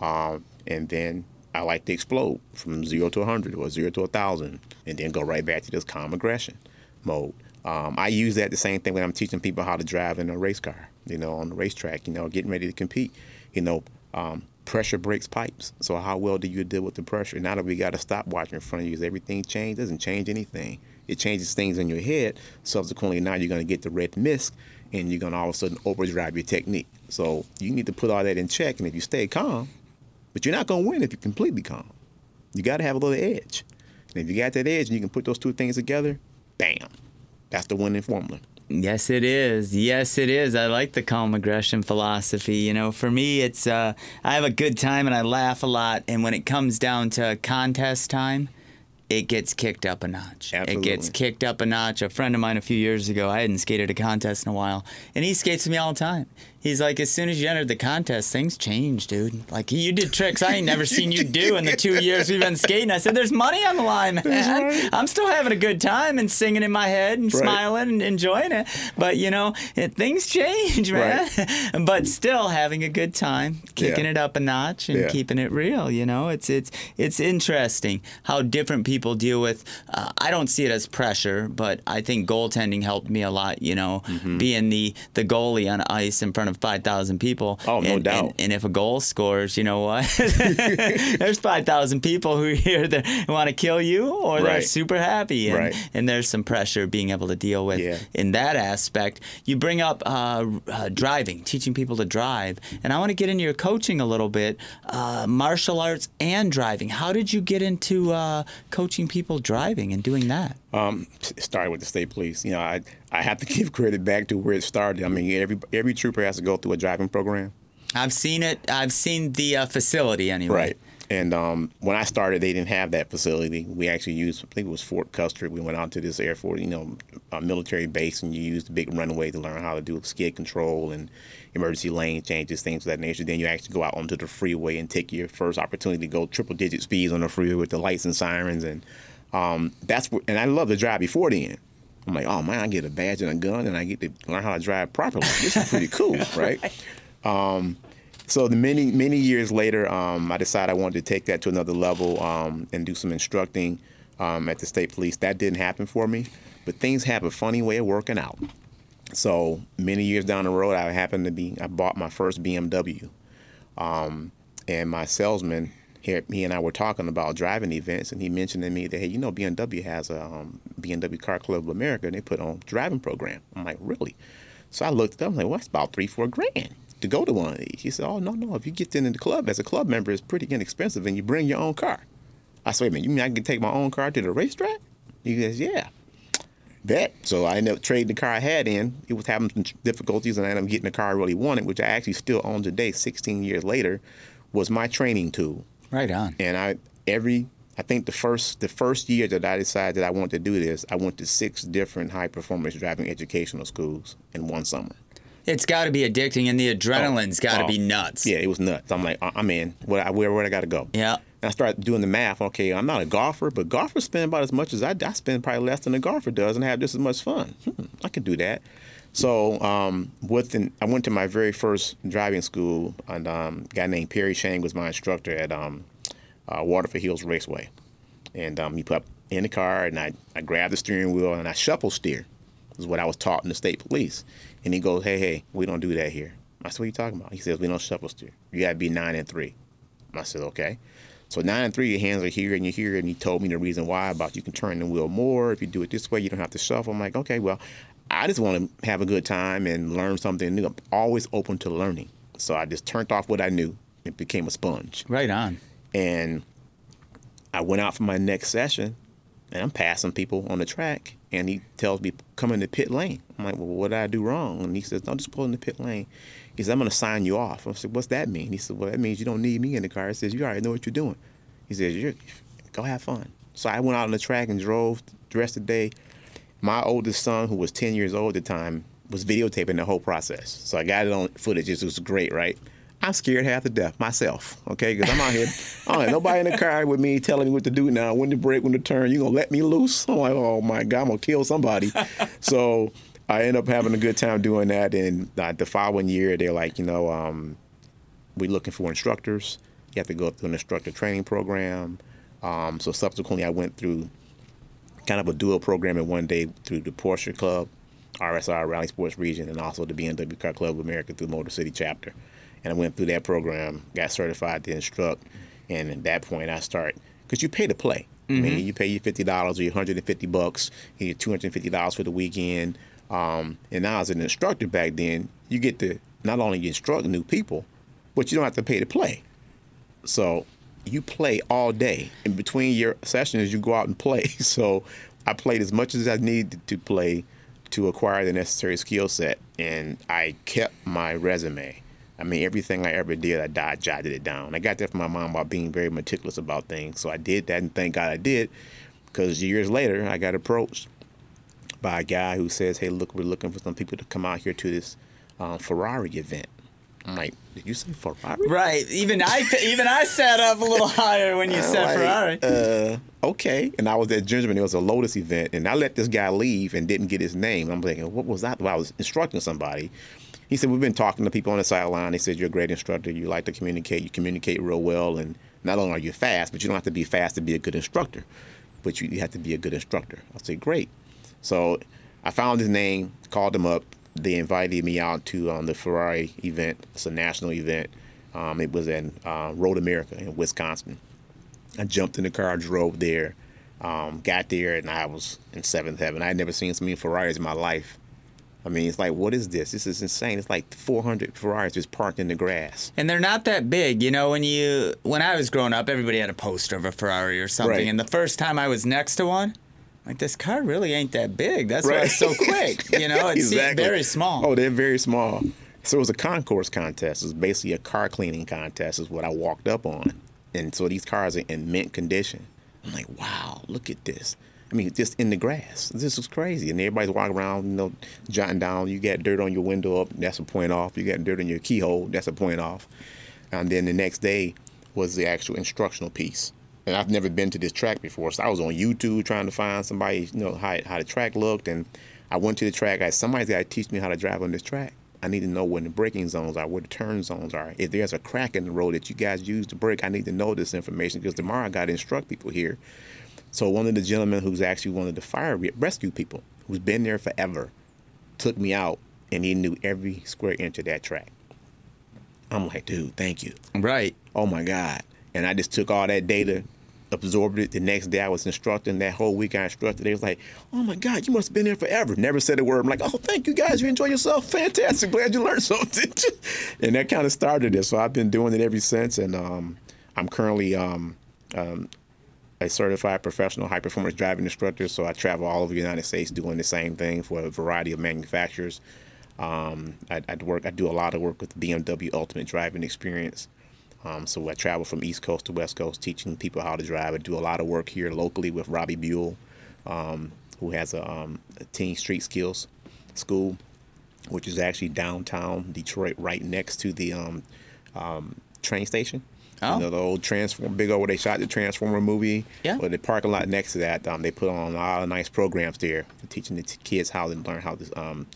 um, and then I like to explode from zero to 100 or zero to 1,000 and then go right back to this calm aggression mode. Um, I use that the same thing when I'm teaching people how to drive in a race car, you know, on the racetrack, you know, getting ready to compete. You know, um, pressure breaks pipes. So how well do you deal with the pressure? Now that we got a stopwatch in front of you, is everything changed? Doesn't change anything. It changes things in your head. Subsequently, now you're going to get the red mist, and you're going to all of a sudden overdrive your technique. So you need to put all that in check. And if you stay calm, but you're not going to win if you're completely calm. You got to have a little edge. And if you got that edge and you can put those two things together, bam, that's the winning formula. Yes, it is. Yes, it is. I like the calm aggression philosophy. You know, for me, it's uh, I have a good time and I laugh a lot. And when it comes down to contest time, it gets kicked up a notch. Absolutely. It gets kicked up a notch. A friend of mine a few years ago, I hadn't skated a contest in a while, and he skates with me all the time. He's like, as soon as you entered the contest, things changed, dude. Like you did tricks I ain't never seen you (laughs) do in the two years we've been skating. I said, "There's money on the line, man. right. I'm still having a good time and singing in my head and Right. smiling and enjoying it. But you know, it, things change, man. (laughs) but still having a good time, kicking Yeah. it up a notch and Yeah. keeping it real. You know, it's it's it's interesting how different people deal with. Uh, I don't see it as pressure, but I think goaltending helped me a lot. You know, Mm-hmm. being the the goalie on ice in front of five thousand people. Oh, no and, doubt. And, and if a goal scores, you know what? (laughs) there's five thousand people who hear that want to kill you, or they're super happy, and, Right. and there's some pressure being able to deal with Yeah. in that aspect. You bring up uh, uh, driving, teaching people to drive, and I want to get into your coaching a little bit. Uh, martial arts and driving. How did you get into uh, coaching people driving and doing that? Um, started with the state police. You know, I I have to (laughs) give credit back to where it started. I mean, every every trooper has to go through a driving program. I've seen it. I've seen the uh, facility anyway. Right. And um, when I started, they didn't have that facility. We actually used, I think it was Fort Custer. We went out to this Air Force, you know, a military base, and you used the big runway to learn how to do skid control and emergency lane changes, things of that nature. Then you actually go out onto the freeway and take your first opportunity to go triple digit speeds on the freeway with the lights and sirens. And um, that's what, and I love to drive before then. I'm like, oh man, I get a badge and a gun, and I get to learn how to drive properly. This is pretty cool, (laughs) right? So the many many years later, um, I decided I wanted to take that to another level um, and do some instructing um, at the state police. That didn't happen for me, but things have a funny way of working out. So many years down the road, I happened to be I bought my first BMW, um, and my salesman here, he and I were talking about driving events, and he mentioned to me that hey, you know, BMW has a um, BMW Car Club of America, and they put on driving program. I'm like, really? So I looked it up. I'm like, well, that's about three, four grand to go to one of these. He said, oh no, no. If you get into the club as a club member, it's pretty inexpensive, and you bring your own car. I said, wait a minute, you mean I can take my own car to the racetrack? He goes, yeah. Bet. So I ended up trading the car I had in. It was having some difficulties, and I ended up getting the car I really wanted, which I actually still own today, 16 years later, was my training tool. Right on. And I every I think the first the first year that I decided that I wanted to do this, I went to six different high performance driving educational schools in one summer. It's got to be addicting, and the adrenaline's got to Oh. be nuts. Yeah, it was nuts. I'm like, I- I'm in. Where where where I got to go? Yeah. And I started doing the math. Okay, I'm not a golfer, but golfers spend about as much as I, I spend, probably less than a golfer does, and have just as much fun. Hmm, I can do that. So um, within, I went to my very first driving school, and um, a guy named Perry Shang was my instructor at um, uh, Waterford Hills Raceway. And um, he put in the car, and I, I grabbed the steering wheel, and I shuffle steer. Is what I was taught in the state police. And he goes, "Hey, hey, we don't do that here." I said, "What are you talking about?" He says, "We don't shuffle steer. You got to be nine and three. I said, "Okay." So nine and three, your hands are here and you're here, and he told me the reason why about you can turn the wheel more if you do it this way. You don't have to shuffle. I'm like, okay, well, I just want to have a good time and learn something new. I'm always open to learning. So I just turned off what I knew. It became a sponge. Right on. And I went out for my next session, and I'm passing people on the track, and he tells me, "Come in the pit lane." I'm like, "Well, what did I do wrong?" And he says, "No, just pull in the pit lane." He says, "I'm going to sign you off." I said, "What's that mean?" He said, "Well, that means you don't need me in the car." He says, "You already know what you're doing." He says, "You're go have fun." So I went out on the track and drove the rest of the day. My oldest son, who was 10 years old at the time, was videotaping the whole process. So I got it on footage. It was great, right? I'm scared half to death myself, okay? Because I'm out here. I don't have nobody in the car with me telling me what to do now, when to brake, when to turn. You gonna let me loose? I'm like, oh my God, I'm gonna kill somebody. (laughs) so I end up having a good time doing that. And uh, the following year, they're like, you know, um, we're looking for instructors. You have to go through an instructor training program. Um, so subsequently, I went through kind of a dual program in one day through the Porsche Club, RSR Rally Sports Region, and also the BMW Car Club of America through Motor City chapter. And I went through that program, got certified to instruct, and at that point I start because you pay to play. I mean, you pay your fifty dollars or your hundred and fifty bucks, and your two hundred and fifty dollars for the weekend. Um, and now as an instructor back then, you get to not only instruct new people, but you don't have to pay to play. So you play all day. In between your sessions, you go out and play. (laughs) So I played as much as I needed to play to acquire the necessary skill set, and I kept my resume. I mean, everything I ever did, I died, jotted it down. I got that from my mom about being very meticulous about things. So I did that, and thank God I did, because years later, I got approached by a guy who says, "Hey, look, we're looking for some people to come out here to this um, Ferrari event." I'm like, "Did you say Ferrari?" Right. Even I even I sat up a little higher when you I'm said like, Ferrari. Uh, okay. And I was at Gingerman. It was a Lotus event, and I let this guy leave and didn't get his name. I'm thinking, what was that? Well, I was instructing somebody. He said, we've been talking to people on the sideline. They said you're a great instructor. You like to communicate. You communicate real well, and not only are you fast, but you don't have to be fast to be a good instructor. But you, you have to be a good instructor. I said, great. So I found his name, called him up. They invited me out to um, the Ferrari event. It's a national event. Um, it was in uh, Road America in Wisconsin. I jumped in the car, drove there, um, got there, and I was in seventh heaven. I had never seen so many Ferraris in my life. I mean, it's like, what is this? This is insane. It's like 400 Ferraris just parked in the grass. And they're not that big, you know. When you when I was growing up, everybody had a poster of a Ferrari or something. Right. And the first time I was next to one, like this car really ain't that big. That's why it's so (laughs) quick. You know, it's Exactly. very small. Oh, they're very small. So it was a concourse contest. It was basically a car cleaning contest, is what I walked up on. And so these cars are in mint condition. I'm like, wow, look at this. I mean, just in the grass. This is crazy. And everybody's walking around, you know, jotting down. You got dirt on your window up, that's a point off. You got dirt on your keyhole, that's a point off. And then the next day was the actual instructional piece. And I've never been to this track before, so I was on YouTube trying to find somebody, you know, how, how the track looked. And I went to the track. I somebody's got to teach me how to drive on this track. I need to know when the braking zones are, where the turn zones are. If there's a crack in the road that you guys use to brake, I need to know this information because tomorrow I got to instruct people here. So one of the gentlemen who's actually one of the fire re- rescue people, who's been there forever, took me out and he knew every square inch of that track. I'm like, dude, thank you. Right. Oh my God. And I just took all that data, absorbed it. The next day I was instructing. That whole week I instructed. They was like, oh my God, you must have been there forever. Never said a word. I'm like, oh, thank you guys. You enjoy yourself. Fantastic. Glad you learned (laughs) something. and that kind of started it. So I've been doing it ever since. And um, I'm currently um, um, a certified professional high performance driving instructor. So I travel all over the United States doing the same thing for a variety of manufacturers. Um, I, I work. I do a lot of work with BMW Ultimate Driving Experience. Um, so I travel from East Coast to West Coast, teaching people how to drive. I do a lot of work here locally with Robbie Buhl, um, who has a, um, a teen street skills school, which is actually downtown Detroit, right next to the um, um, train station. Oh. You know, the old Transform, big old where they shot the Transformer movie. Yeah. Or the parking lot next to that, um, they put on a lot of nice programs there, for teaching the t- kids how to learn how to um,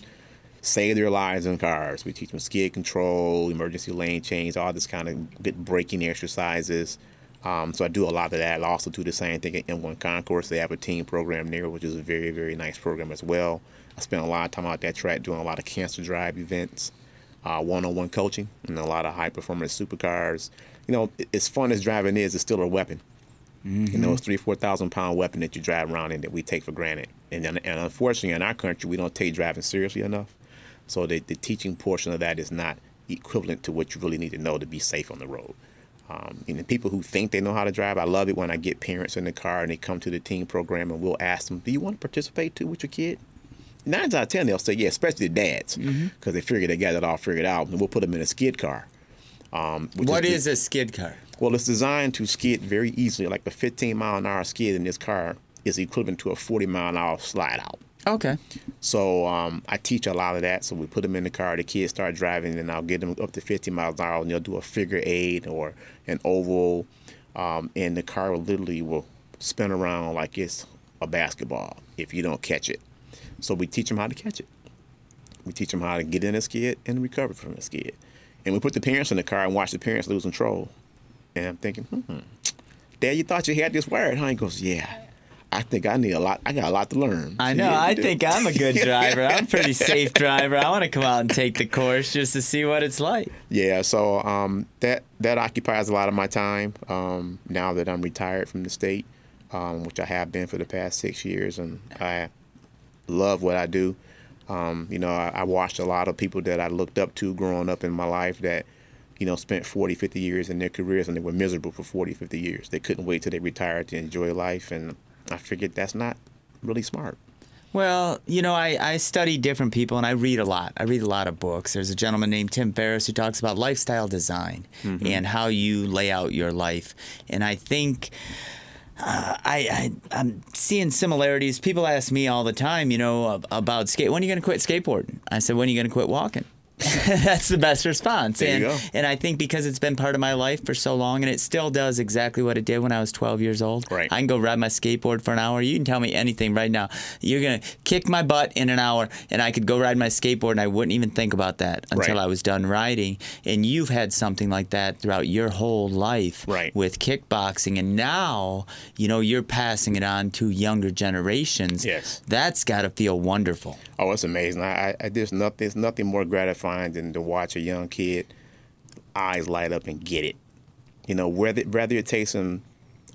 save their lives in cars. We teach them skid control, emergency lane change, all this kind of good braking exercises. Um, so I do a lot of that. I also do the same thing at M1 Concourse. They have a team program there, which is a very, very nice program as well. I spent a lot of time out that track doing a lot of cancer drive events, uh, one-on-one coaching, and a lot of high-performance supercars. You know, as fun as driving is, it's still a weapon. You know, it's three, four thousand pound weapon that you drive around in that we take for granted. And and unfortunately, in our country, we don't take driving seriously enough. So the, the teaching portion of that is not equivalent to what you really need to know to be safe on the road. Um, and the people who think they know how to drive, I love it when I get parents in the car and they come to the team program and we'll ask them, "Do you want to participate too with your kid?" Nine out of ten, they'll say, "Yeah," especially the dads, because they figure they got it all figured out. And we'll put them in a skid car. Um, which What is a skid car? well, it's designed to skid very easily. Like a 15 mile an hour skid in this car is equivalent to a 40 mile an hour slide out. Okay. So um, I teach a lot of that. So we put them in the car. The kids start driving, and I'll get them up to 50 miles an hour, and they'll do a figure eight or an oval, um, and the car will literally will spin around like it's a basketball if you don't catch it. So we teach them how to catch it. We teach them how to get in a skid and recover from a skid. And we put the parents in the car and watch the parents lose control. And I'm thinking, hmm, Dad, you thought you had this wired, huh? He goes, Yeah. I think I need a lot. I got a lot to learn. I know. I do. think I'm a good (laughs) driver. I'm a pretty (laughs) safe driver. I want to come out and take the course just to see what it's like. Yeah, so um, that that occupies a lot of my time um, now that I'm retired from the state, um, which I have been for the past six years, and I love what I do. Um, you know, I, I watched a lot of people that I looked up to growing up in my life that, you know, spent 40, 50 years in their careers and they were miserable for 40, 50 years. They couldn't wait till they retired to enjoy life, and I figured that's not really smart. Well, you know, I, I study different people and I read a lot. I read a lot of books. There's a gentleman named Tim Ferriss who talks about lifestyle design and how you lay out your life. And I think. Uh, I, I I'm seeing similarities. People ask me all the time, you know, about skate. When are you going to quit skateboarding? I said, when are you going to quit walking? (laughs) That's the best response. There and, and I think because it's been part of my life for so long and it still does exactly what it did when I was 12 years old. Right. I can go ride my skateboard for an hour. You can tell me anything right now. You're going to kick my butt in an hour and I could go ride my skateboard and I wouldn't even think about that until Right. I was done riding. And you've had something like that throughout your whole life Right. with kickboxing. And now, you know, you're passing it on to younger generations. Yes. That's got to feel wonderful. Oh, it's amazing. I, I there's nothing there's nothing more gratifying than to watch a young kid eyes light up and get it. You know, whether whether it takes them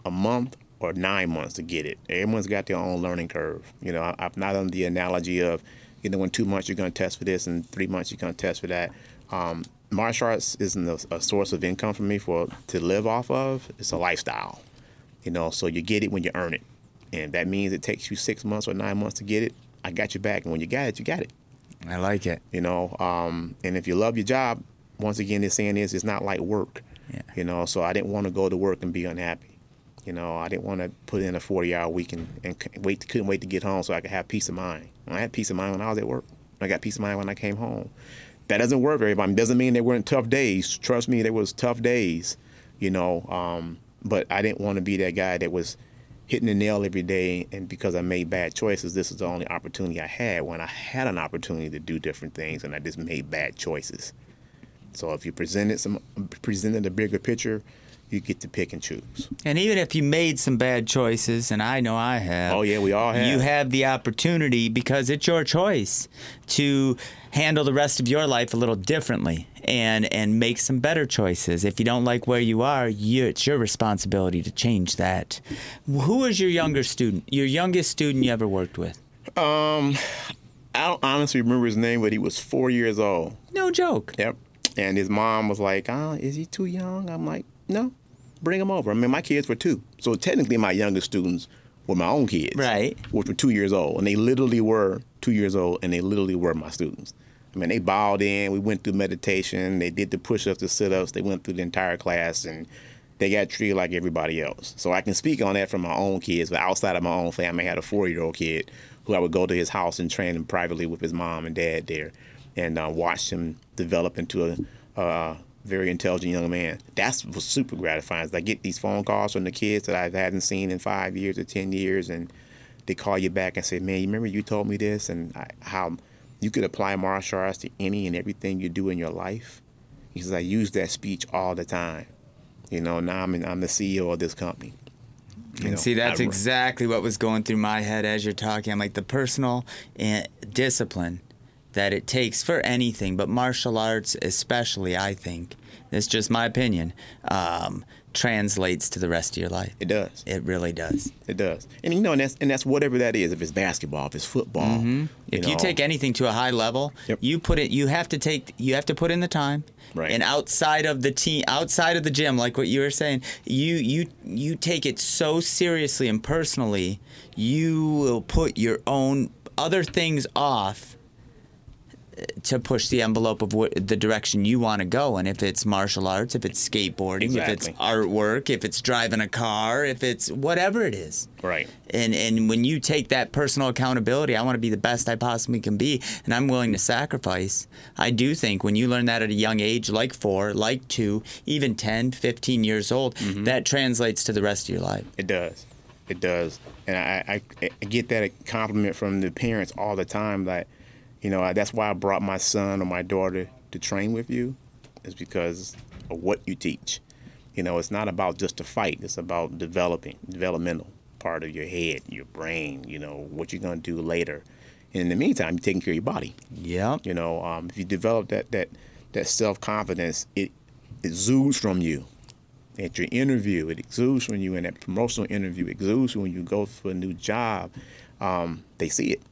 a month or nine months to get it. Everyone's got their own learning curve. You know, I, I'm not on the analogy of, you know, in two months you're going to test for this and three months you're going to test for that. Um, martial arts isn't a, a source of income for me for to live off of. It's a lifestyle. You know, so you get it when you earn it, and that means it takes you six months or nine months to get it. I got your back, and when you got it, you got it I like it. you know um, and if you love your job once again the saying is it's not like work. Yeah. you know so i didn't want to go to work and be unhappy. You know i didn't want to put in a 40 hour week and, and wait couldn't wait to get home so i could have peace of mind. I had peace of mind when i was at work. I got peace of mind when i came home. That doesn't work for everybody. Doesn't mean there weren't tough days. Trust me there was tough days you know um, but i didn't want to be that guy that was hitting the nail every day and because I made bad choices, this is the only opportunity I had when I had an opportunity to do different things and I just made bad choices. So if you presented some presented a bigger picture, you get to pick and choose. And even if you made some bad choices, and I know I have. Oh yeah, we all have. You have the opportunity because it's your choice to handle the rest of your life a little differently and and make some better choices. If you don't like where you are, you, it's your responsibility to change that. Who was your younger student? Your youngest student you ever worked with? Um, I don't honestly remember his name, but he was four years old. No joke. Yep. And his mom was like, oh, is he too young?" I'm like, "No, bring them over." I mean, my kids were two, so technically my youngest students were my own kids, Right. Which were two years old, and they literally were two years old, and they literally were my students. I mean, they bowed in. We went through meditation. They did the push-ups, the sit-ups. They went through the entire class, and they got treated like everybody else. So I can speak on that from my own kids, but outside of my own family, I had a four-year-old kid who I would go to his house and train him privately with his mom and dad there, and uh, watch him develop into a uh, very intelligent young man. That's was super gratifying. I get these phone calls from the kids that I hadn't seen in five years or ten years, and they call you back and say, "Man, you remember you told me this and I, how you could apply martial arts to any and everything you do in your life." He says, "I use that speech all the time." You know, now I'm in, I'm the CEO of this company. You And know, see, that's I- exactly what was going through my head as you're talking. I'm like the personal eh, discipline that it takes for anything, but martial arts especially, I think, it's just my opinion, um, translates to the rest of your life. It does. It really does. It does. And you know, and that's and that's whatever that is. If it's basketball, if it's football. Mm-hmm. If you take anything to a high level, Yep. you put it. You have to take. You have to put in the time. Right. And outside of the team, outside of the gym, like what you were saying, you you you take it so seriously and personally. You will put your own other things off to push the envelope of what the direction you want to go. And if it's martial arts, if it's skateboarding, if it's artwork, if it's driving a car, if it's whatever it is. Right. And and when you take that personal accountability, I want to be the best I possibly can be, and I'm willing to sacrifice. I do think when you learn that at a young age, like four, like two, even 10, 15 years old, Mm-hmm. that translates to the rest of your life. It does. It does. And I, I, I get that compliment from the parents all the time that, you know, that's why I brought my son or my daughter to train with you, is because of what you teach. You know, it's not about just a fight, it's about developing, developmental. part of your head, your brain. You know what you're gonna do later. And in the meantime, you're taking care of your body. Yeah. You know, um, if you develop that that that self confidence, it it exudes from you. At your interview, it exudes from you. In that promotional interview, it exudes when you go for a new job. Um, they see it.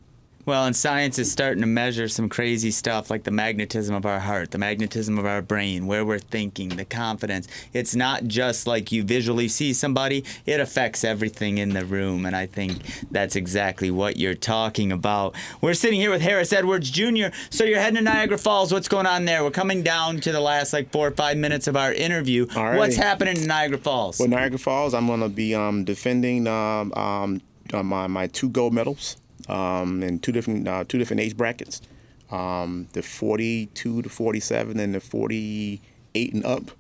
Well, and science is starting to measure some crazy stuff like the magnetism of our heart, the magnetism of our brain, where we're thinking, the confidence. It's not just like you visually see somebody, it affects everything in the room. And I think that's exactly what you're talking about. We're sitting here with Harris Edwards Jr. So you're heading to Niagara Falls. What's going on there? We're coming down to the last like four or five minutes of our interview. Alrighty. What's happening in Niagara Falls? Well, Niagara Falls, I'm going to be um, defending um, um, uh, my, my two gold medals um, in two different uh, two different age brackets, um, the 42 to 47 and the 48 and up,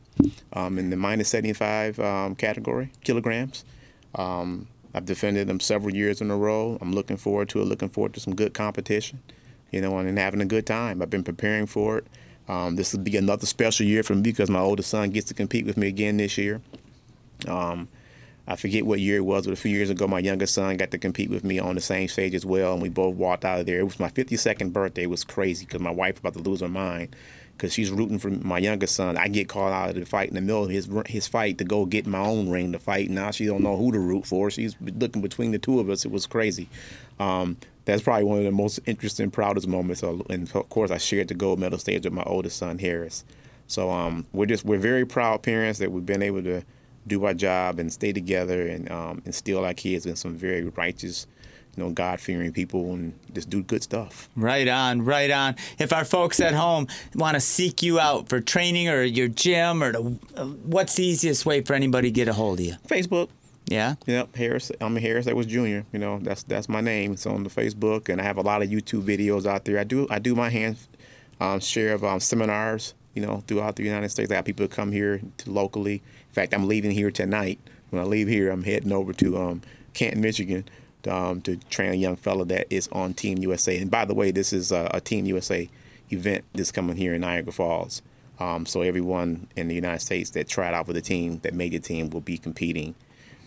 um, in the minus 75 um, category kilograms. Um, I've defended them several years in a row. I'm looking forward to it. Looking forward to some good competition, you know, and, and having a good time. I've been preparing for it. Um, this will be another special year for me because my oldest son gets to compete with me again this year. Um, I forget what year it was, but a few years ago, my youngest son got to compete with me on the same stage as well, and we both walked out of there. It was my 52nd birthday. It was crazy because my wife about to lose her mind because she's rooting for my youngest son. I get called out of the fight in the middle of his his fight to go get my own ring to fight. Now she don't know who to root for. She's looking between the two of us. It was crazy. Um, that's probably one of the most interesting, proudest moments. And of course, I shared the gold medal stage with my oldest son, Harris. So um, we're just we're very proud parents that we've been able to do our job and stay together and um, instill our kids in some very righteous, you know, God fearing people and just do good stuff. Right on, right on. If our folks at home want to seek you out for training or your gym or to, uh, what's the easiest way for anybody to get a hold of you? Facebook. Yeah. Yep, Harris. I'm Harris Edwards Jr. You know, that's that's my name. It's on the Facebook, and I have a lot of YouTube videos out there. I do I do my hand um, share of um, seminars. You know, throughout the United States, I have people come here to locally. In fact, I'm leaving here tonight. When I leave here, I'm heading over to um, Canton, Michigan, um, to train a young fellow that is on Team USA. And by the way, this is a, a Team USA event that's coming here in Niagara Falls. Um, so everyone in the United States that tried out for the team, that made the team, will be competing.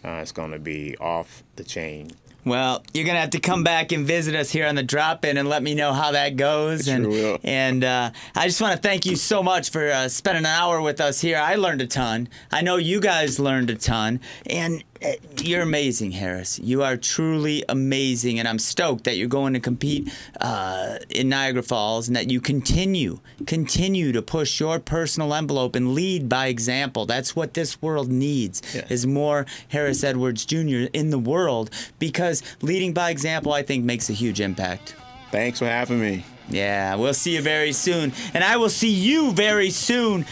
Uh, it's going to be off the chain. Well, you're gonna have to come back and visit us here on the drop in and let me know how that goes. I and will. and uh, I just want to thank you so much for uh, spending an hour with us here. I learned a ton. I know you guys learned a ton, and you're amazing, Harris. You are truly amazing, and I'm stoked that you're going to compete uh, in Niagara Falls and that you continue continue to push your personal envelope and lead by example. That's what this world needs Yeah. is more Harris Edwards Jr. in the world because leading by example, I think, makes a huge impact. Thanks for having me. Yeah, we'll see you very soon. And I will see you very soon.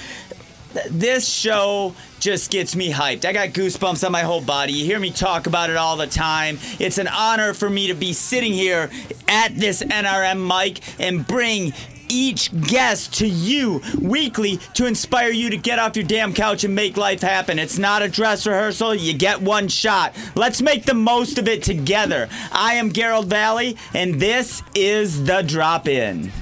Th- This show just gets me hyped. I got goosebumps on my whole body. You hear me talk about it all the time. It's an honor for me to be sitting here at this NRM mic and bring each guest to you weekly to inspire you to get off your damn couch and make life happen. It's not a dress rehearsal. You get one shot. Let's make the most of it together. I am Garold Vallie, and this is The Drop In.